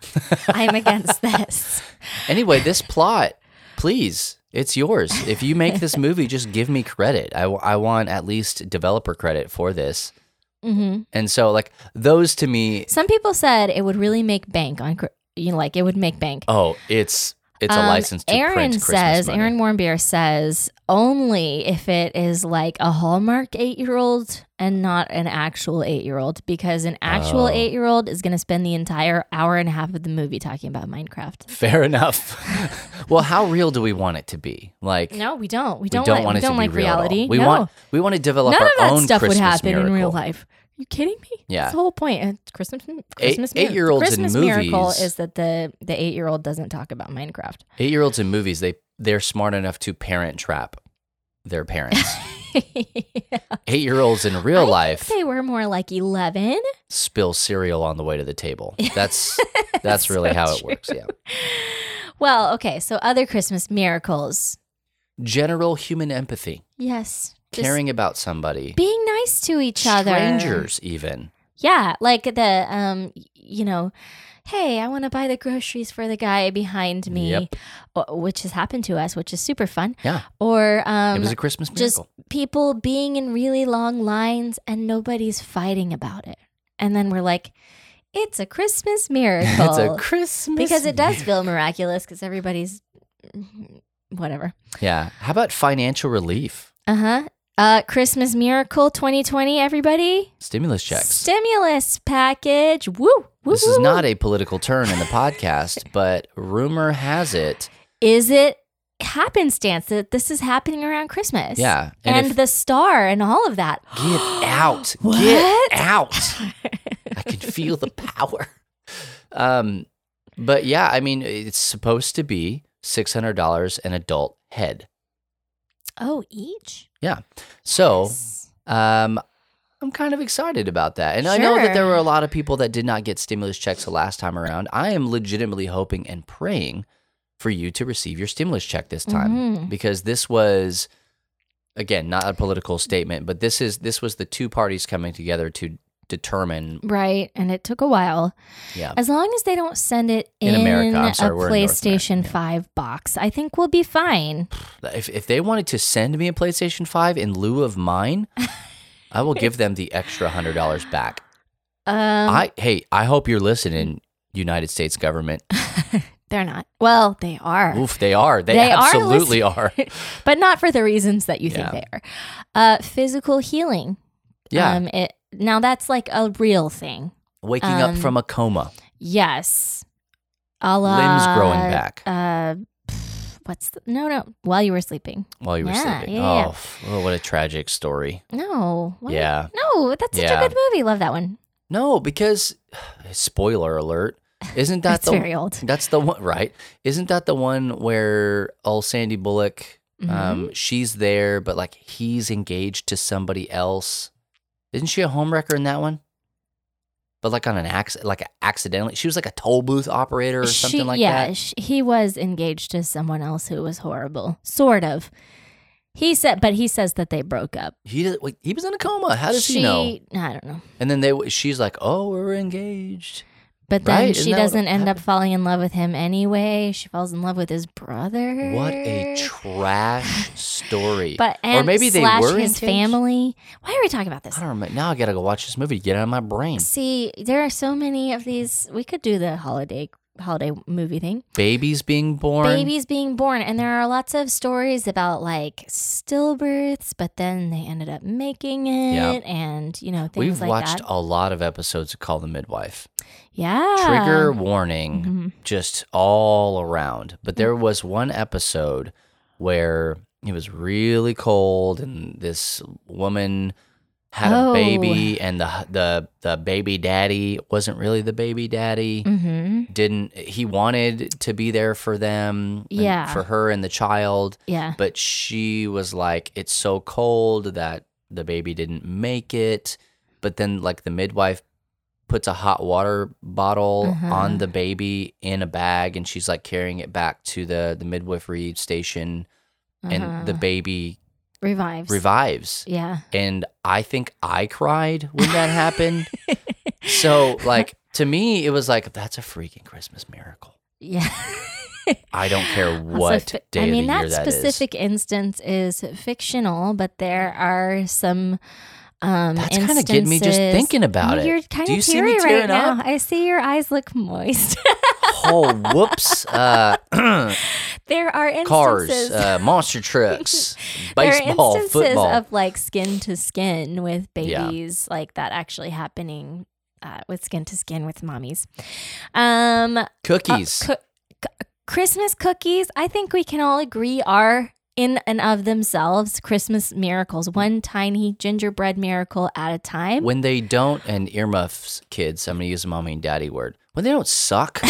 I'm against this. Anyway, this plot, please, it's yours. If you make this movie, just give me credit. i, I want at least developer credit for this. hmm And so, like those to me, Some people said it would really make bank on, you know, like it would make bank. oh, it's it's a Um, license to Aaron print Christmas says, money. Aaron Warmbier says, only if it is like a Hallmark eight year old and not an actual eight year old, because an actual Oh. eight year old is going to spend the entire hour and a half of the movie talking about Minecraft. Fair enough. well, how real do we want it to be? Like, No, we don't. We don't, we don't like, want we it to don't be like real all. reality. We no. want we want to develop None our of that own stuff Christmas would happen in real life. You kidding me? Yeah. That's the whole point. Christmas, Christmas, mir- eight-year-olds in Christmas miracle is that the the eight year old doesn't talk about Minecraft. Eight year olds in movies, they they're smart enough to parent trap their parents. Eight year olds in real I think life they were more like eleven. spill cereal on the way to the table. That's that's really so how it works. Yeah. Well, okay. So other Christmas miracles. General human empathy, Yes. Caring about somebody, being nice to each other. strangers even. Yeah, like the um, you know, hey, I want to buy the groceries for the guy behind me, Yep. which has happened to us, which is super fun. Yeah. Or um, it was a Christmas miracle. just people being in really long lines and nobody's fighting about it. and then we're like, it's a Christmas miracle. it's a Christmas because it does feel miraculous because everybody's whatever. Yeah. How about financial relief? Uh-huh. Uh Christmas miracle 2020 everybody. Stimulus checks. Stimulus package. Woo. woo this woo, is woo. not a political turn in the podcast, but rumor has it. Is it happenstance that this is happening around Christmas? Yeah. And, if- the star and all of that. Get out. Get out. I can feel the power. Um, but yeah, I mean, it's supposed to be $600 an adult head. Oh, each? Yeah. So, Yes. um, I'm kind of excited about that. And I know that there were a lot of people that did not get stimulus checks the last time around. I am legitimately hoping and praying for you to receive your stimulus check this time Mhm. because this was again not a political statement, but this is this was the two parties coming together to determine Right. And it took a while. yeah. As long as they don't send it In in, America, sorry, a we're in North PlayStation America, yeah. 5 box, I think we'll be fine. If if they wanted to send me a PlayStation 5 in lieu of mine, I will give them the extra $100 back. Um, I hey, I hope you're listening, United States government. they're not. Well, they are. Oof, they are. They, They absolutely listening. are. but not for the reasons that you think they are. Uh, physical healing. Yeah, Um, it now that's like a real thing. waking up um, from a coma, Yes. A la, limbs growing back Uh, pff, what's the, no no while you were sleeping. while you were yeah, sleeping. yeah, oh, yeah. oh, what a tragic story. No. what? Yeah. No, that's such a good movie. Love that one. No, because spoiler alert, isn't that the very old. That's the one, right? Isn't that the one where old Sandy Bullock, Mm-hmm. um, she's there, but like he's engaged to somebody else? Isn't she a homewrecker in that one? But like on an accident, like accidentally, she was like a toll booth operator or something She- like yeah, that. Yeah, he was engaged to someone else who was horrible. Sort of. He said, but he says that they broke up. He did, wait, he was in a coma. How does she, he know? I don't know. And then they, she's like, "Oh, we're engaged." But then Right, she isn't that what doesn't end up falling in love with him anyway. She falls in love with his brother. What a trash story! But and or maybe they slash were his engaged? family. Why are we talking about this? I don't remember. Now I gotta go watch this movie to get out of my brain. See, there are so many of these. We could do the holiday holiday movie thing. Babies being born. Babies being born, and there are lots of stories about like stillbirths, but then they ended up making it, and you know things like that. We've like watched that. a lot of episodes of Call the Midwife. Yeah. Trigger warning, Mhm. just all around. But there Mm-hmm. was one episode where it was really cold, and this woman had Oh. a baby, and the the the baby daddy wasn't really the baby daddy. Mm-hmm. Didn't he wanted to be there for them? Yeah. for her and the child. Yeah. but she was like it's so cold that the baby didn't make it but then like the midwife puts a hot water bottle Uh-huh. on the baby in a bag and she's like carrying it back to the the midwifery station and the Uh-huh. baby revives. revives Yeah. and i think i cried when that happened so like to me it was like that's a freaking christmas miracle Yeah. i don't care what fi- day I mean, of the year that that is specific instance is fictional, but there are some. Um, That's kinda getting me just thinking about it. You're kind Do you of see me teary tearing right now. up? I see your eyes look moist. oh whoops uh there are instances. cars, uh, monster trucks, baseball, there are instances football. of like skin to skin with Yeah. babies, like that actually happening uh, with skin to skin with mommies. Um, uh, Cookies. coo- c- Christmas cookies, I think we can all agree are in and of themselves Christmas miracles, one tiny gingerbread miracle at a time. when they don't, and earmuffs, kids, I'm going to use a mommy and daddy word. When they don't suck.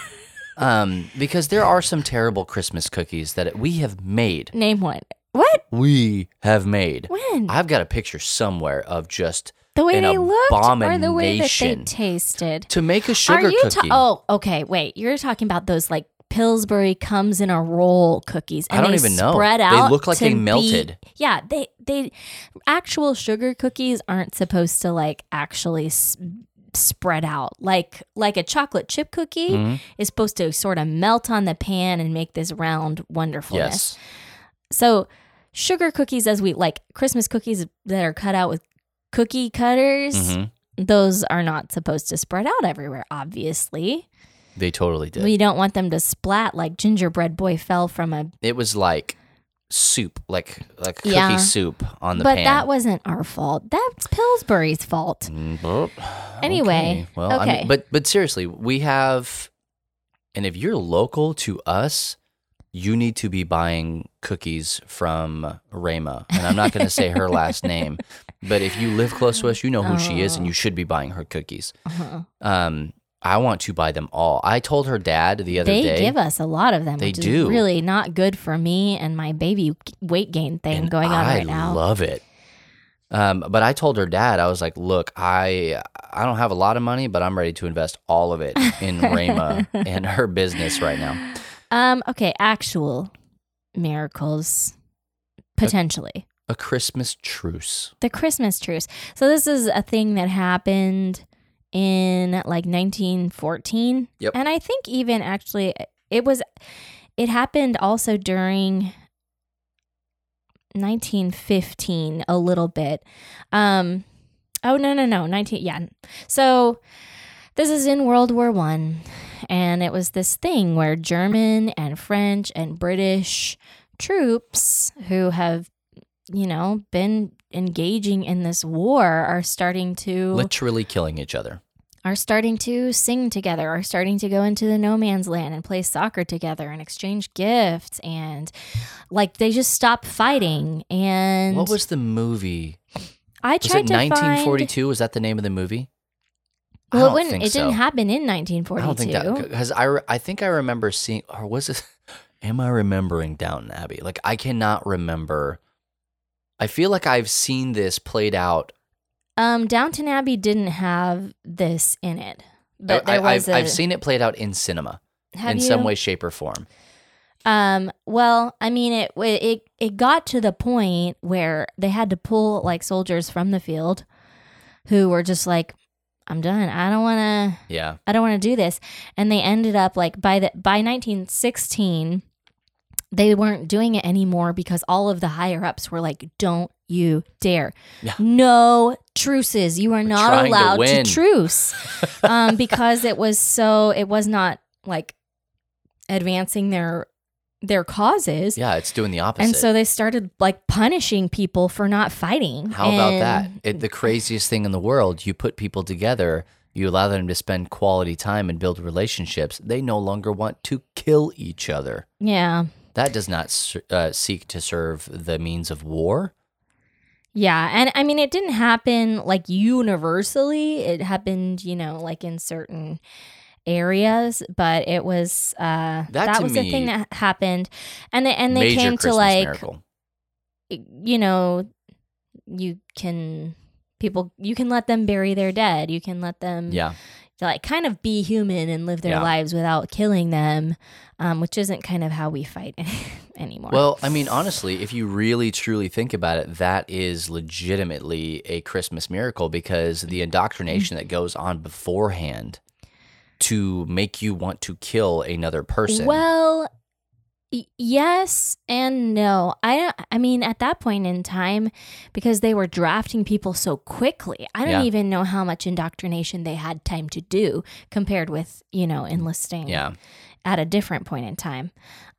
um, because there are some terrible Christmas cookies that we have made. Name one. What? We have made. When? I've got a picture somewhere of just the way they looked or the way that they tasted? to make a sugar Are you cookie. ta- oh, okay. Wait, you're talking about those like Pillsbury comes in a roll cookies. I And don't they even know. Spread They out. look like they be- melted. yeah, they they actual sugar cookies aren't supposed to like actually s- spread out like like a chocolate chip cookie Mhm. is supposed to sort of melt on the pan and make this round wonderfulness. Yes. So sugar cookies as we like Christmas cookies that are cut out with cookie cutters Mhm. those are not supposed to spread out everywhere, obviously. They totally did. We don't want them to splat like gingerbread boy fell from a it was like soup, like like cookie Yeah. soup on the But pan. that wasn't our fault. That's Pillsbury's fault. Mm, oh, Anyway, okay. well, I mean, but but seriously, we have, and if you're local to us, you need to be buying cookies from Rama, and I'm not going to say her last name, but if you live close to us, you know who she is, and you should be buying her cookies. Uh-huh. Um, I want to buy them all. I told her dad the other They day. give us a lot of them, They do. really not good for me and my baby weight gain thing and going on I right now. I love it. Um, but I told her dad, I was like, "Look, I I don't have a lot of money, but I'm ready to invest all of it in Rama and her business right now." um, okay, actual miracles potentially. A Christmas truce. the Christmas truce. So this is a thing that happened in like 1914. Yep. And I think even actually it was it happened also during 1915 a little bit. Um oh no no no 19 yeah. So this is in World War 1 and it was this thing where German and French and British troops who have you know been engaging in this war are starting to Literally killing each other. are starting to sing together, are starting to go into the no man's land and play soccer together and exchange gifts and like they just stop fighting. And What was the movie? I Was tried it to 1942? Was that the name of the movie? Well, it, wouldn't, it didn't happen in I 1942. don't think that because I re- I think I remember seeing or was it? Am I remembering Downton Abbey? Like I cannot remember. I feel like I've seen this played out um, Downton Abbey didn't have this in it, but there I, was have a, I've seen it played out in cinema in you? some way, shape, or form. Um, well, I mean, it it it got to the point where they had to pull like soldiers from the field, who were just like, "I'm done. I don't want to. Yeah, I don't want to do this." And they ended up like by the by 1916, they weren't doing it anymore because all of the higher ups were like, "Don't you dare! Yeah. No truces. You are not trying to allowed to, win." truce." um, because it was so it was not like advancing their their causes. yeah, it's doing the opposite. And so they started like punishing people for not fighting. How about that? It, the craziest thing in the world. You put people together. You allow them to spend quality time and build relationships. They no longer want to kill each other. Yeah. That does not uh, seek to serve the means of war. Yeah. And I mean, it didn't happen like universally. It happened, you know, like in certain areas, but it was, uh, That that, was the thing that happened. And they, and they came Christmas to like, miracle. you know, you can, people, you can let them bury their dead. You can let them, Yeah, like kind of be human and live their Yeah. lives without killing them, um, which isn't kind of how we fight anymore. Well, I mean, honestly, if you really truly think about it, that is legitimately a Christmas miracle because the indoctrination that goes on beforehand to make you want to kill another person. Well, yes and no. I I mean at that point in time because they were drafting people so quickly. I don't Yeah. even know how much indoctrination they had time to do compared with, you know, enlisting yeah, at a different point in time.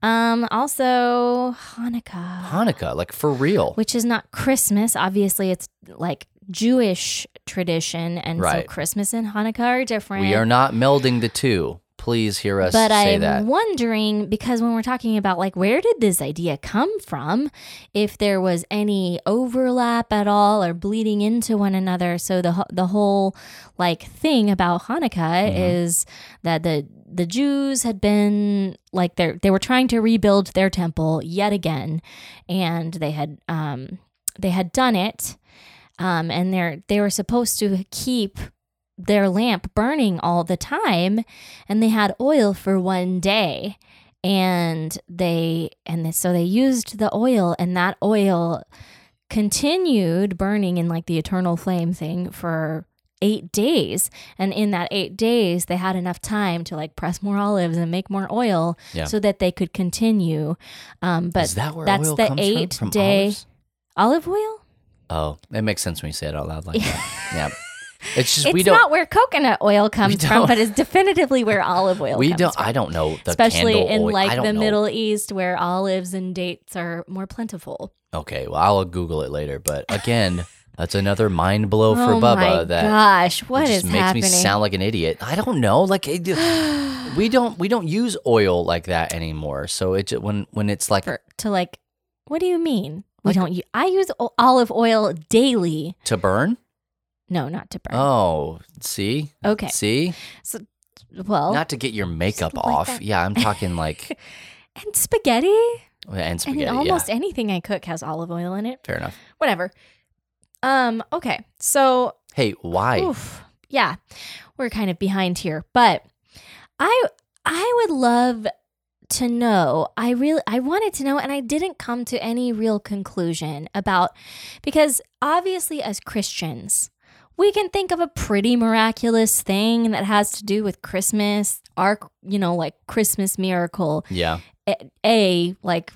Um also Hanukkah, Hanukkah, like for real. which is not Christmas. Obviously it's like Jewish tradition and Right. so Christmas and Hanukkah are different. We are not melding the two. Please hear us but I'm that. wondering because when we're talking about like where did this idea come from, if there was any overlap at all or bleeding into one another. So the the whole like thing about Hanukkah Mhm. is that the the Jews had been like they they were trying to rebuild their temple yet again, and they had um they had done it, um and they're they were supposed to keep their lamp burning all the time and they had oil for one day and they and so they used the oil and that oil continued burning in like the eternal flame thing for eight days and in that eight days they had enough time to like press more olives and make more oil Yeah. so that they could continue um but is that where that's oil the comes eight from? From day olives? olive oil Oh, it makes sense when you say it out loud like that. Yeah. It's just it's we don't. not where coconut oil comes from, but it's definitively where olive oil we comes don't. from. I don't know the Especially in oil. Like the know. Middle East where olives and dates are more plentiful. Okay, well I'll Google it later. But again, that's another mind blow for oh Bubba my that gosh, what just is makes happening? me sound like an idiot. I don't know. Like we don't we don't use oil like that anymore. So it when when it's like For, to like, what do you mean? We don't. I use olive oil daily. to burn. No, not to burn. Oh, see, Okay. see, So, well, not to get your makeup like off. that. yeah, I'm talking like and spaghetti. and spaghetti. mean, almost yeah, anything I cook has olive oil in it. fair enough. Whatever. Um. Okay. So Hey, why? Oof. Yeah, we're kind of behind here, but I I would love to know. I really I wanted to know, and I didn't come to any real conclusion about because obviously as Christians. We can think of a pretty miraculous thing that has to do with Christmas, our, you know, like Christmas miracle. Yeah, A, a like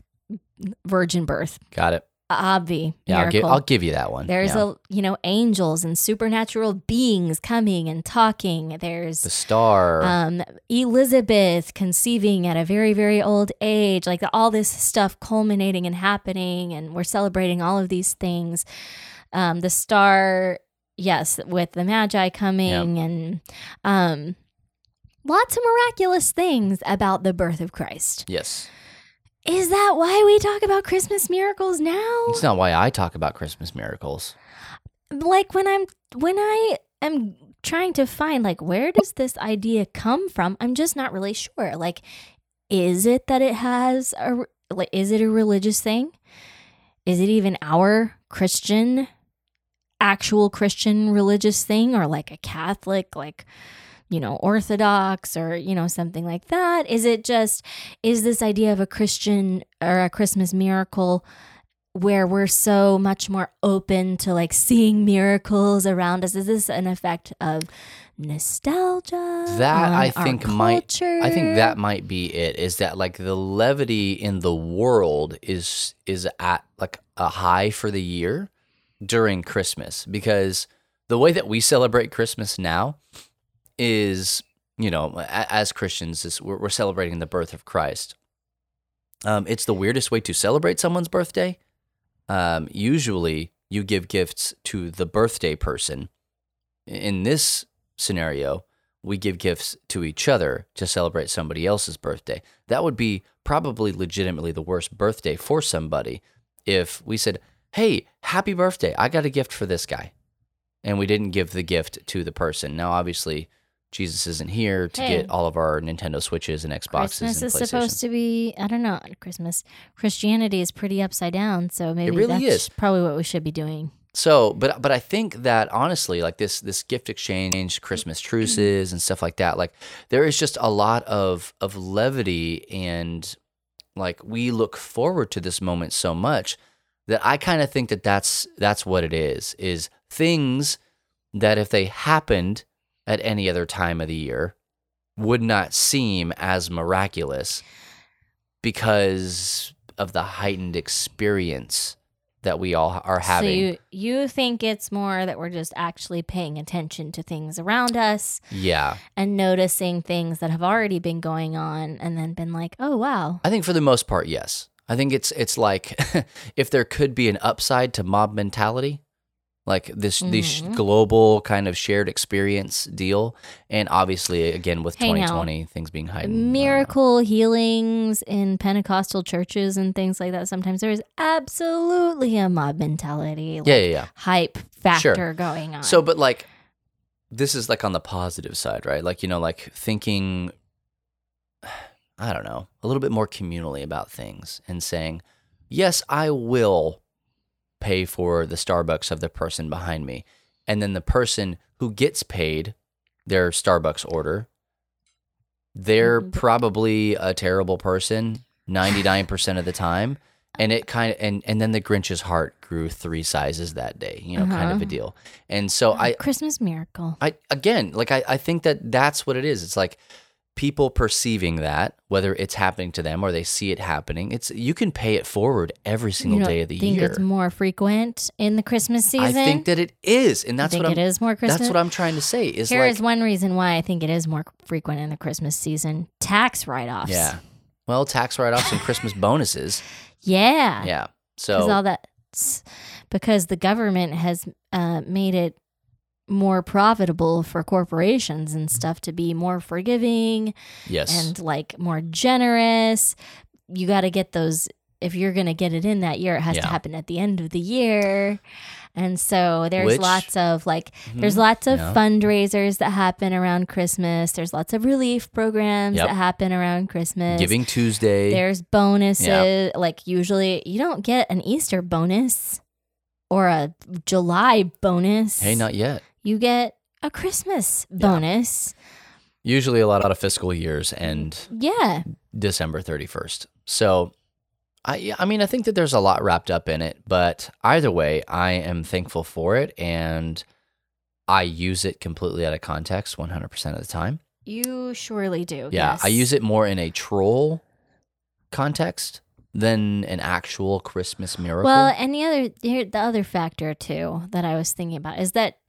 virgin birth, got it. obvi Yeah, I'll give, I'll give you that one. There's yeah. a you know angels and supernatural beings coming and talking. There's the star. um Elizabeth conceiving at a very very old age. Like all this stuff culminating and happening, and we're celebrating all of these things. Um, the star, yes, with the Magi coming, and um, lots of miraculous things about the birth of Christ. yes, Is that why we talk about Christmas miracles now? it's not why I talk about Christmas miracles. like when I'm when I am trying to find like where does this idea come from? I'm just not really sure. Like is it that it has a like is it a religious thing? Is it even our Christian actual Christian religious thing or like a Catholic like you know orthodox or you know something like that? Is it just is this idea of a Christian or a Christmas miracle where we're so much more open to like seeing miracles around us? Is this an effect of nostalgia? That I think might I think that might be it is that like the levity in the world is is at like a high for the year during Christmas because the way that we celebrate Christmas now is you know as Christians is we're, celebrating the birth of Christ. Um, it's the weirdest way to celebrate someone's birthday. Um, usually, you give gifts to the birthday person. In this scenario, we give gifts to each other to celebrate somebody else's birthday. That would be probably legitimately the worst birthday for somebody if we said, Hey, happy birthday. I got a gift for this guy. And we didn't give the gift to the person. Now, obviously, Jesus isn't here to Hey. get all of our Nintendo Switches and Xboxes Christmas and is supposed to be I don't know, Christmas. Christianity is pretty upside down, so maybe really that's is. probably what we should be doing. So, but but I think that honestly, like this this gift exchange, Christmas truces, and stuff like that, like there is just a lot of of levity, and like we look forward to this moment so much that I kind of think that that's that's what it is is things that if they happened at any other time of the year would not seem as miraculous because of the heightened experience that we all are having. So you you think it's more that we're just actually paying attention to things around us yeah. and noticing things that have already been going on and then been like, "Oh, wow." I think for the most part, yes. I think it's it's like if there could be an upside to mob mentality, like this this Mhm. global kind of shared experience deal, and obviously again with Hey, now, 2020 things being heightened. Miracle healings in Pentecostal churches and things like that. Sometimes there is absolutely a mob mentality, like Yeah, yeah, yeah. hype factor going on. So, but like, this is like on the positive side, right? Like, you know, like thinking, I don't know, a little bit more communally about things and saying, yes, I will pay for the Starbucks of the person behind me. And then the person who gets paid their Starbucks order, they're Mhm. probably a terrible person 99% of the time. And it kind of, and, and then the Grinch's heart grew three sizes that day, you know, kind of a Uh-huh. deal. And so I, Christmas miracle. I again, like I, I think that that's what it is. It's like people perceiving that, whether it's happening to them or they see it happening, it's you can pay it forward every single day of the think year. it's more frequent in the Christmas season? I think that it is, and that's what I'm. it is more Christmas. That's what I'm trying to say. Is Here like, is one reason why I think it is more frequent in the Christmas season: tax write-offs. yeah. Well, tax write-offs and Christmas bonuses. yeah, Yeah. So all that, because the government has uh, made it more profitable for corporations and stuff to be more forgiving yes, and like more generous. You got to get those. If you're going to get it in that year, it has to happen at the end of the year. And so there's Which- lots of like, there's Mhm. lots of Yeah. fundraisers that happen around Christmas. There's lots of relief programs Yep. that happen around Christmas. Giving Tuesday. There's bonuses. Like usually you don't get an Easter bonus or a July bonus. hey, not yet. You get a Christmas bonus. Usually, a lot out of fiscal years and Yeah. December 31st. So, I I mean, I think that there's a lot wrapped up in it, but either way, I am thankful for it and I use it completely out of context 100% of the time. You surely do. Yeah, I use it more in a troll context than an actual Christmas miracle. Well, and the other the other factor too that I was thinking about is that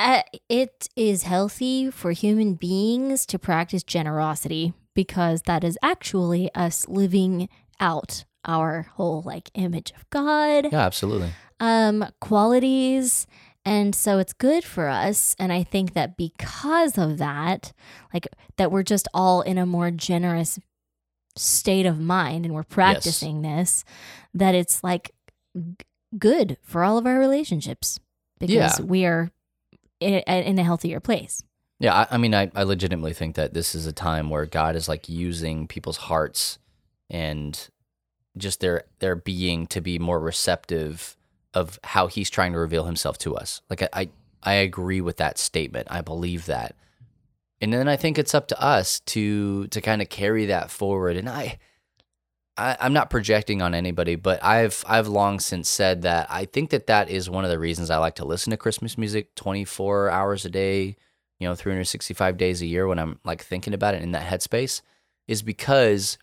uh, it is healthy for human beings to practice generosity because that is actually us living out our whole like image of God, yeah, absolutely. um, qualities. And so it's good for us. And I think that because of that, like that we're just all in a more generous state of mind and we're practicing this, that it's like g- good for all of our relationships because Yeah. we are in, in a healthier place. Yeah, I, I mean, I, I legitimately think that this is a time where God is like using people's hearts and just their their being to be more receptive of how He's trying to reveal Himself to us. Like I, I, I agree with that statement. I believe that, and then I think it's up to us to to kind of carry that forward. And I, I, I'm not projecting on anybody, but I've I've long since said that I think that that is one of the reasons I like to listen to Christmas music 24 hours a day, you know, 365 days a year when I'm like thinking about it in that headspace, is because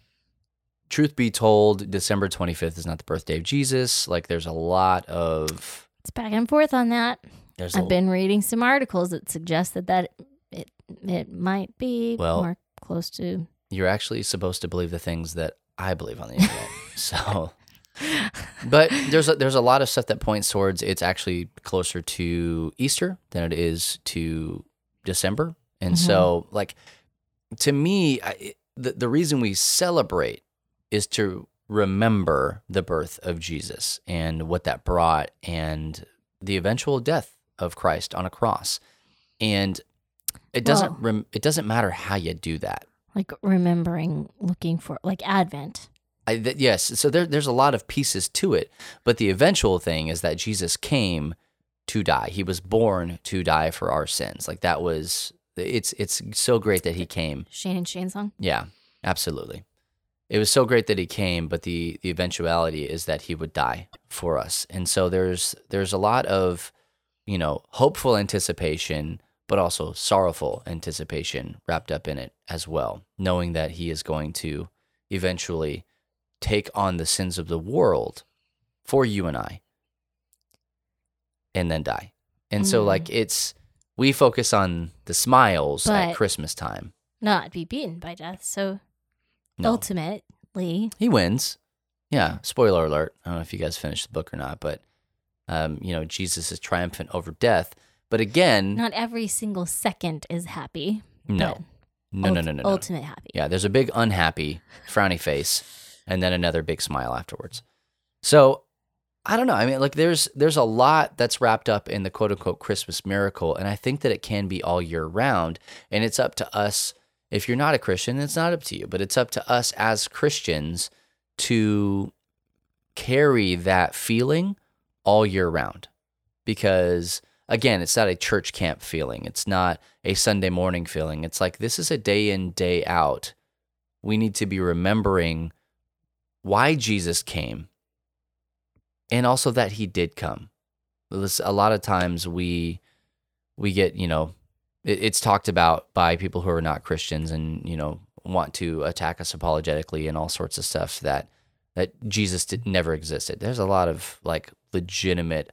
truth be told, December 25th is not the birthday of Jesus. Like there's a lot of It's back and forth on that. there's a I've been reading some articles that suggested that it it might be Well- more close to you're actually supposed to believe the things that I believe on the internet. so, but there's a, there's a lot of stuff that points towards it's actually closer to Easter than it is to December, and so mm-hmm. like to me, I, the the reason we celebrate is to remember the birth of Jesus and what that brought, and the eventual death of Christ on a cross, and it doesn't Well- rem, it doesn't matter how you do that. Like remembering looking for like Advent. I, th- yes, so there, there's a lot of pieces to it, but the eventual thing is that Jesus came to die. He was born to die for our sins. Like that was it's it's so great that he came. Shane and Shane song. Yeah, absolutely. It was so great that he came, but the the eventuality is that he would die for us. And so there's there's a lot of, you know, hopeful anticipation, but also sorrowful anticipation wrapped up in it as well, knowing that he is going to eventually take on the sins of the world for you and I and then die. And so Mm. like it's we focus on the smiles at Christmas time. Not be beaten by death. So No. ultimately, He wins. Yeah. Spoiler alert. I don't know if you guys finished the book or not, but um, you know, Jesus is triumphant over death. But again, not every single second is happy. no. No, no, ult- no, no, no. Ultimate happy. Yeah, there's a big unhappy, frowny face, and then another big smile afterwards. So I don't know. I mean, like there's there's a lot that's wrapped up in the quote unquote Christmas miracle, and I think that it can be all year round. And it's up to us. If you're not a Christian, it's not up to you, but it's up to us as Christians to carry that feeling all year round. Because again, it's not a church camp feeling. It's not a Sunday morning feeling. It's like this is a day in, day out. We need to be remembering why Jesus came and also that he did come. A lot of times we we get, you know, it's talked about by people who are not Christians and you know want to attack us apologetically and all sorts of stuff that that Jesus did never existed. There's a lot of like legitimate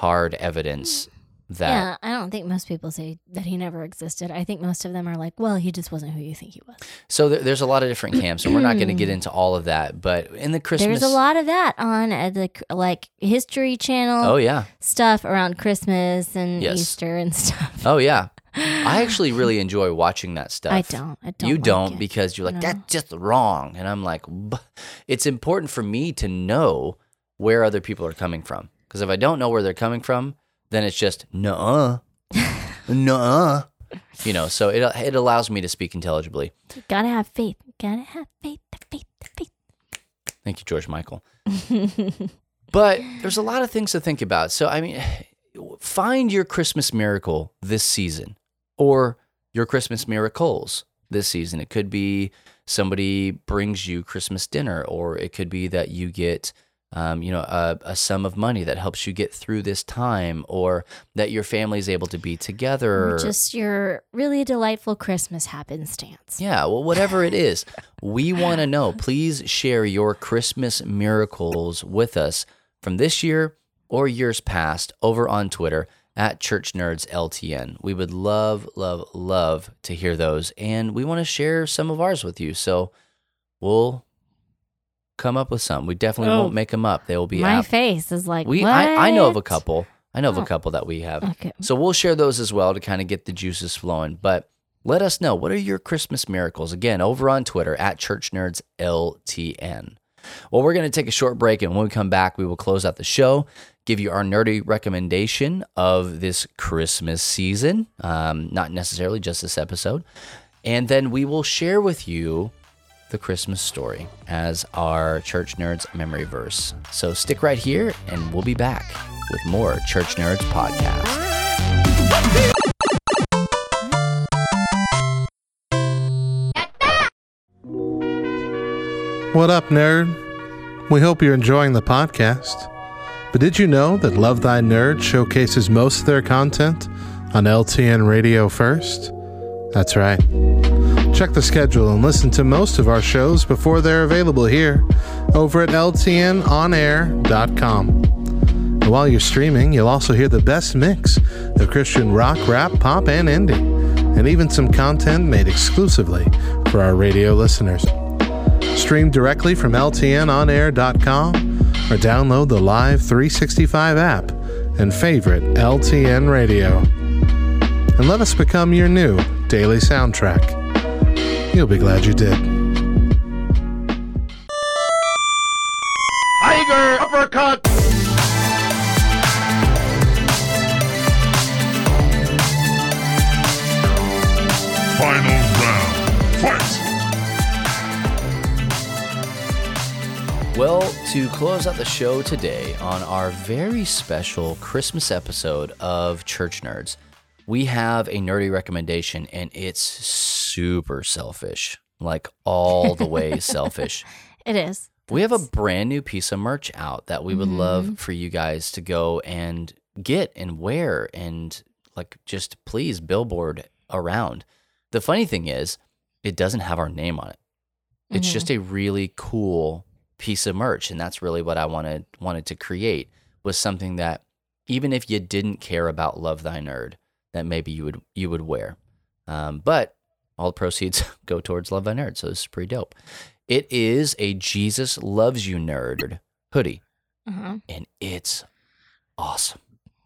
hard evidence that yeah, I don't think most people say that he never existed. I think most of them are like, well, he just wasn't who you think he was. so there, there's a lot of different camps and we're not going to get into all of that, but in the Christmas There's a lot of that on uh, the like History Channel Oh yeah. stuff around Christmas and Yes. Easter and stuff. Oh yeah. I actually really enjoy watching that stuff. I don't. I don't. you like don't it. because you're like No. that's just wrong and i'm like "B- it's important for me to know where other people are coming from because if i don't know where they're coming from then it's just nuh-uh nuh-uh you know so it, it allows me to speak intelligibly You gotta have faith. You gotta have faith. the Faith. the Faith. thank you george michael but there's a lot of things to think about so i mean find your christmas miracle this season or your christmas miracles this season it could be somebody brings you christmas dinner or it could be that you get um, you know a, a sum of money that helps you get through this time or that your family is able to be together Or just your really delightful Christmas happenstance. yeah, well, whatever it is, we want to know. Please share your Christmas miracles with us from this year or years past over on Twitter at Church Nerds LTN. We would love, love, love to hear those. And we want to share some of ours with you. So we'll come up with some. We definitely Oh. won't make them up. They will be My out. face is like, We, I, I know of a "What?" couple. I know of a Oh. couple that we have. Okay. So we'll share those as well to kind of get the juices flowing. But let us know what are your Christmas miracles? Again, over on Twitter at Church Nerds LTN. Well, we're going to take a short break, and when we come back, we will close out the show, give you our nerdy recommendation of this Christmas season, um, not necessarily just this episode, and then we will share with you the Christmas story as our Church Nerds memory verse. So stick right here, and we'll be back with more Church Nerds podcast. What up, nerd? We hope you're enjoying the podcast. But did you know that Love Thy Nerd showcases most of their content on LTN Radio first? That's right. Check the schedule and listen to most of our shows before they're available here over at LTNOnAir.com. And while you're streaming, you'll also hear the best mix of Christian rock, rap, pop, and indie, and even some content made exclusively for our radio listeners. Stream directly from LTNOnAir.com or download the Live 365 app and favorite LTN radio. And let us become your new daily soundtrack. You'll be glad you did. Tiger uppercut. Final round. Fight. Well, to close out the show today on our very special Christmas episode of Church Nerds, we have a nerdy recommendation, and it's super selfish. Like all the way selfish. It is. We have a brand new piece of merch out that we would Mm-hmm. love for you guys to go and get and wear and like just please billboard around. The funny thing is, it doesn't have our name on it. It's Mhm. just a really cool piece of merch and that's really what I wanted wanted to create was something that even if you didn't care about Love Thy Nerd, that maybe you would you would wear. Um, but all the proceeds go towards Love Thy Nerd, so this is pretty dope. It is a Jesus Loves You Nerd hoodie, Uh-huh. and it's awesome.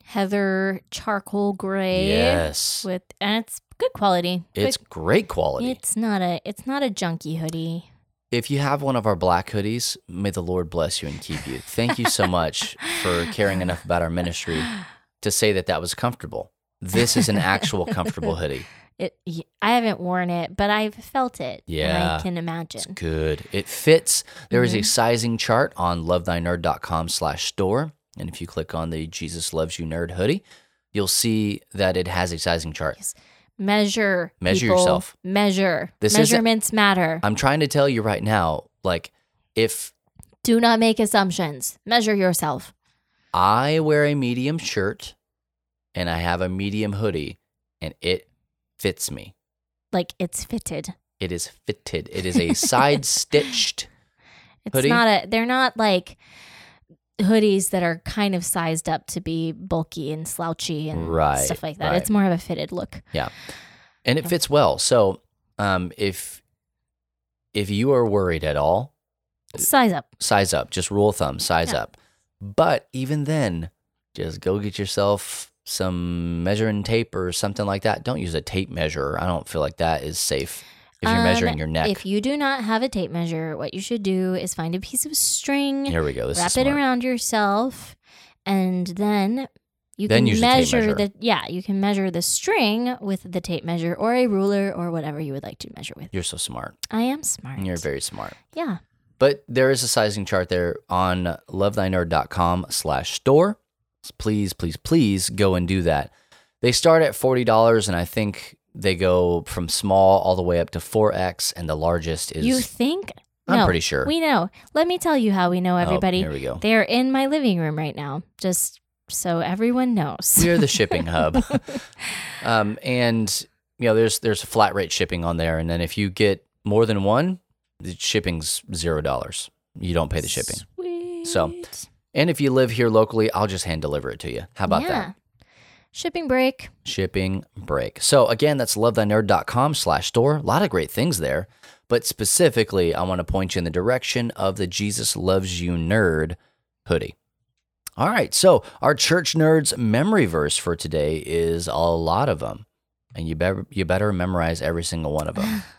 Heather charcoal gray. Yes. With and it's good quality. It's Good- great quality. it's not a it's not a junky hoodie. if you have one of our black hoodies, may the Lord bless you and keep you. Thank you so much for caring enough about our ministry to say that that was comfortable. This is an actual comfortable hoodie. It I haven't worn it, but I've felt it. Yeah. I can imagine. It's good. It fits. There is a Mhm. sizing chart on lovethynerd.com slash store. And if you click on the Jesus Loves You Nerd hoodie, you'll see that it has a sizing chart. Yes. Measure. Measure people. yourself. Measure. This Measurements matter. I'm trying to tell you right now, like, if Do not make assumptions. Measure yourself. I wear a medium shirt and I have a medium hoodie, and it fits me. Like it's fitted. It is fitted. It is a side stitched. It's Hoodie? not a. They're not like hoodies that are kind of sized up to be bulky and slouchy and Right, stuff like that. right. It's more of a fitted look. Yeah. And it fits well. So, um, if if you are worried at all, Size up. size up. Just rule of thumb, size Yeah. up. But even then, just go get yourself some measuring tape or something like that. Don't use a tape measure. I don't feel like that is safe if you're Um, measuring your neck. If you do not have a tape measure, what you should do is find a piece of string, Here we go. This wrap it around yourself, and then you Then can use a tape measure measure. the yeah, you can measure the string with the tape measure or a ruler or whatever you would like to measure with. You're so smart. I am smart. You're very smart. yeah. But there is a sizing chart there on lovethynerd.com slash store. Please, please, please go and do that. They start at $40 and I think they go from small all the way up to 4X and the largest is You think? I'm No, pretty sure. We know. Let me tell you how we know Oh, everybody. here we go. They are in my living room right now, just so everyone knows. We're the shipping hub. um, and you know, there's there's a flat rate shipping on there, and then if you get more than one, the shipping's zero dollars. You don't pay the shipping. Sweet. So, And if you live here locally, I'll just hand deliver it to you. How about yeah. that? Shipping break. Shipping break. So again, that's lovethynerd.com slash store. A lot of great things there. But specifically, I want to point you in the direction of the Jesus Loves You Nerd hoodie. All right, so our church nerds memory verse for today is a lot of them, and you better you better memorize every single one of them.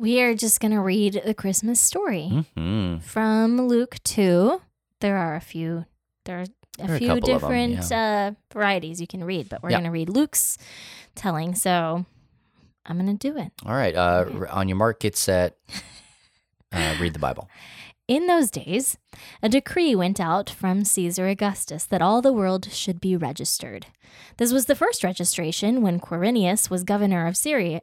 We are just going to read the Christmas story hmm from Luke 2. There are a few there are a There are a few couple of 'em, different uh, varieties you can read, but we're Yeah. going to read Luke's telling. So I'm going to do it. All right, uh, on your mark, get set, uh, read the Bible. In those days, a decree went out from Caesar Augustus that all the world should be registered. This was the first registration when Quirinius was governor of Syria,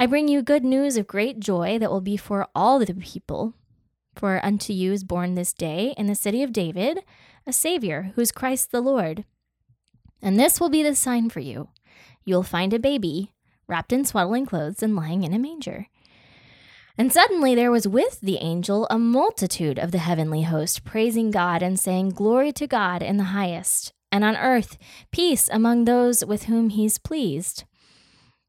I bring you good news of great joy that will be for all the people. For unto you is born this day in the city of David a Savior, who is Christ the Lord. And this will be the sign for you you will find a baby wrapped in swaddling clothes and lying in a manger. And suddenly there was with the angel a multitude of the heavenly host, praising God and saying, Glory to God in the highest, and on earth peace among those with whom he's pleased.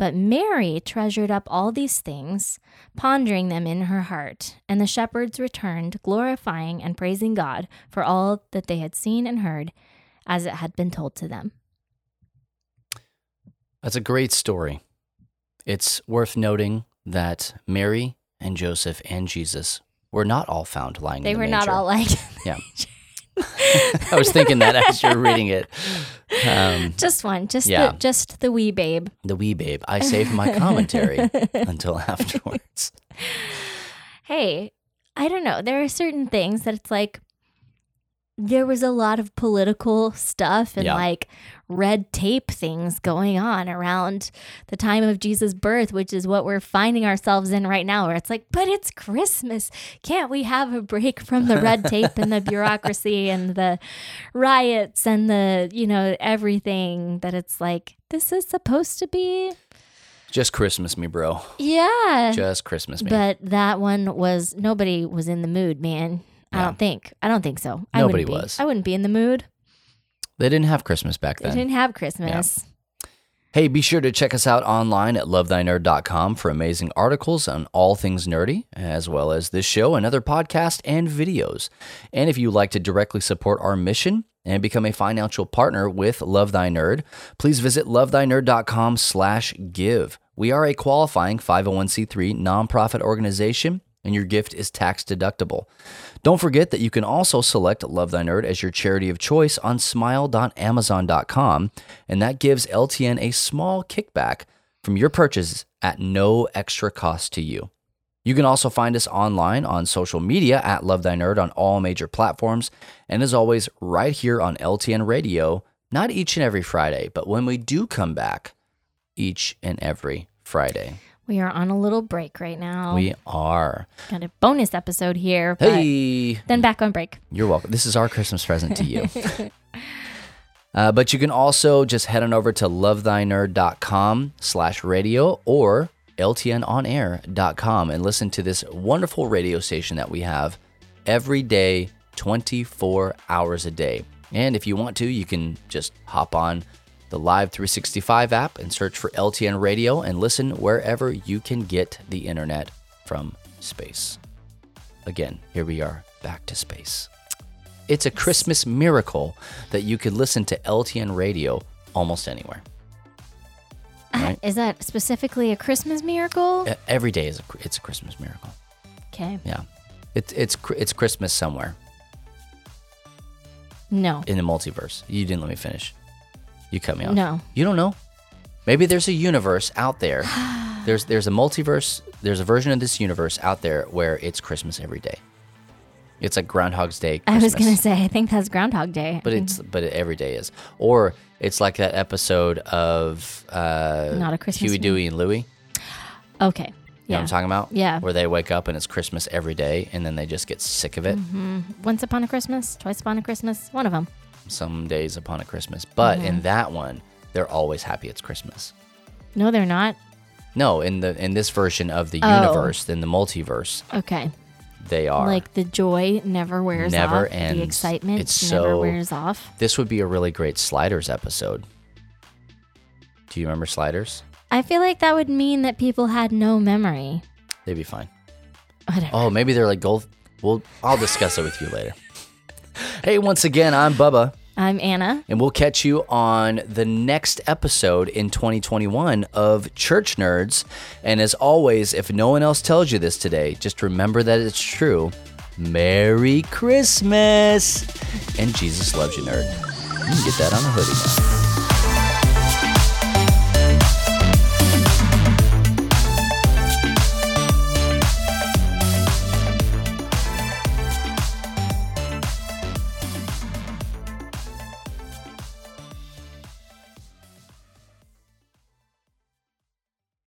But Mary treasured up all these things, pondering them in her heart. And the shepherds returned, glorifying and praising God for all that they had seen and heard, as it had been told to them. That's a great story. It's worth noting that Mary and Joseph and Jesus were not all found lying They in the were not all lying. Yeah. I was thinking that as you're reading it. Um, just one, just Yeah. the just the wee babe. the wee babe. I saved my commentary until afterwards. hey, I don't know. There are certain things that it's like there was a lot of political stuff and Yeah. like red tape things going on around the time of Jesus' birth, which is what we're finding ourselves in right now, where it's like, but it's Christmas. Can't we have a break from the red tape and the bureaucracy and the riots and the, you know, everything that it's like, this is supposed to be? Just Christmas me, bro. Yeah. Just Christmas me. But that one was nobody was in the mood, man. I don't think. I don't think so. I Nobody wouldn't be. was. I wouldn't be in the mood. they didn't have Christmas back then. They then. didn't have Christmas. Hey, be sure to check us out online at lovethynerd.com for amazing articles on all things nerdy, as well as this show and other podcasts and videos. And if you'd like to directly support our mission and become a financial partner with Love Thy Nerd, please visit lovethynerd.com slash give. We are a qualifying 501c3 nonprofit organization, and your gift is tax deductible. Don't forget that you can also select Love Thy Nerd as your charity of choice on smile.amazon.com, and that gives LTN a small kickback from your purchase at no extra cost to you. You can also find us online on social media at Love Thy Nerd on all major platforms, and as always, right here on LTN Radio, not each and every Friday, but when we do come back, each and every Friday. We are on a little break right now. We are. got a bonus episode here. Hey! Then back on break. You're welcome. This is our Christmas present to you. uh, but you can also just head on over to lovethynerd.com slash radio or ltnonair.com and listen to this wonderful radio station that we have every day, 24 hours a day. And if you want to, you can just hop on the Live 365 app and search for LTN Radio and listen wherever you can get the internet from space. Again, here we are back to space. It's a Christmas miracle that you could listen to LTN radio almost anywhere. Uh, right. Is that specifically a Christmas miracle? Every day is a, it's a Christmas miracle. Okay. Yeah, it's it's it's Christmas somewhere No. in the multiverse. You didn't let me finish. You cut me off. No. you don't know. Maybe there's a universe out there. there's there's a multiverse. There's a version of this universe out there where it's Christmas every day. It's like Groundhog's Day. I was gonna say I think that's Groundhog Day. but it's but it every day is or it's like that episode of uh Not a Christmas Huey, Dewey, and Louie. okay. You know Yeah. what I'm talking about? Yeah. Where they wake up and it's Christmas every day, and then they just get sick of it. Mm-hmm. Once upon a Christmas, twice upon a Christmas, one of them. Some days upon a Christmas, but Mm-hmm. in that one, they're always happy it's Christmas. No, they're not. No, in the in this version of the Oh. universe, in the multiverse, Okay. they are. Like the joy never wears Never off. ends. The excitement It's never so- wears off. this would be a really great Sliders episode. Do you remember Sliders? I feel like that would mean that people had no memory. They'd be fine. Whatever. Oh, maybe they're like gold. Well, I'll discuss it with you later. Hey, once again, I'm Bubba, I'm Anna. and we'll catch you on the next episode in 2021 of Church Nerds. And as always, if no one else tells you this today, just remember that it's true. Merry Christmas! And Jesus loves you, nerd. You can get that on a hoodie now.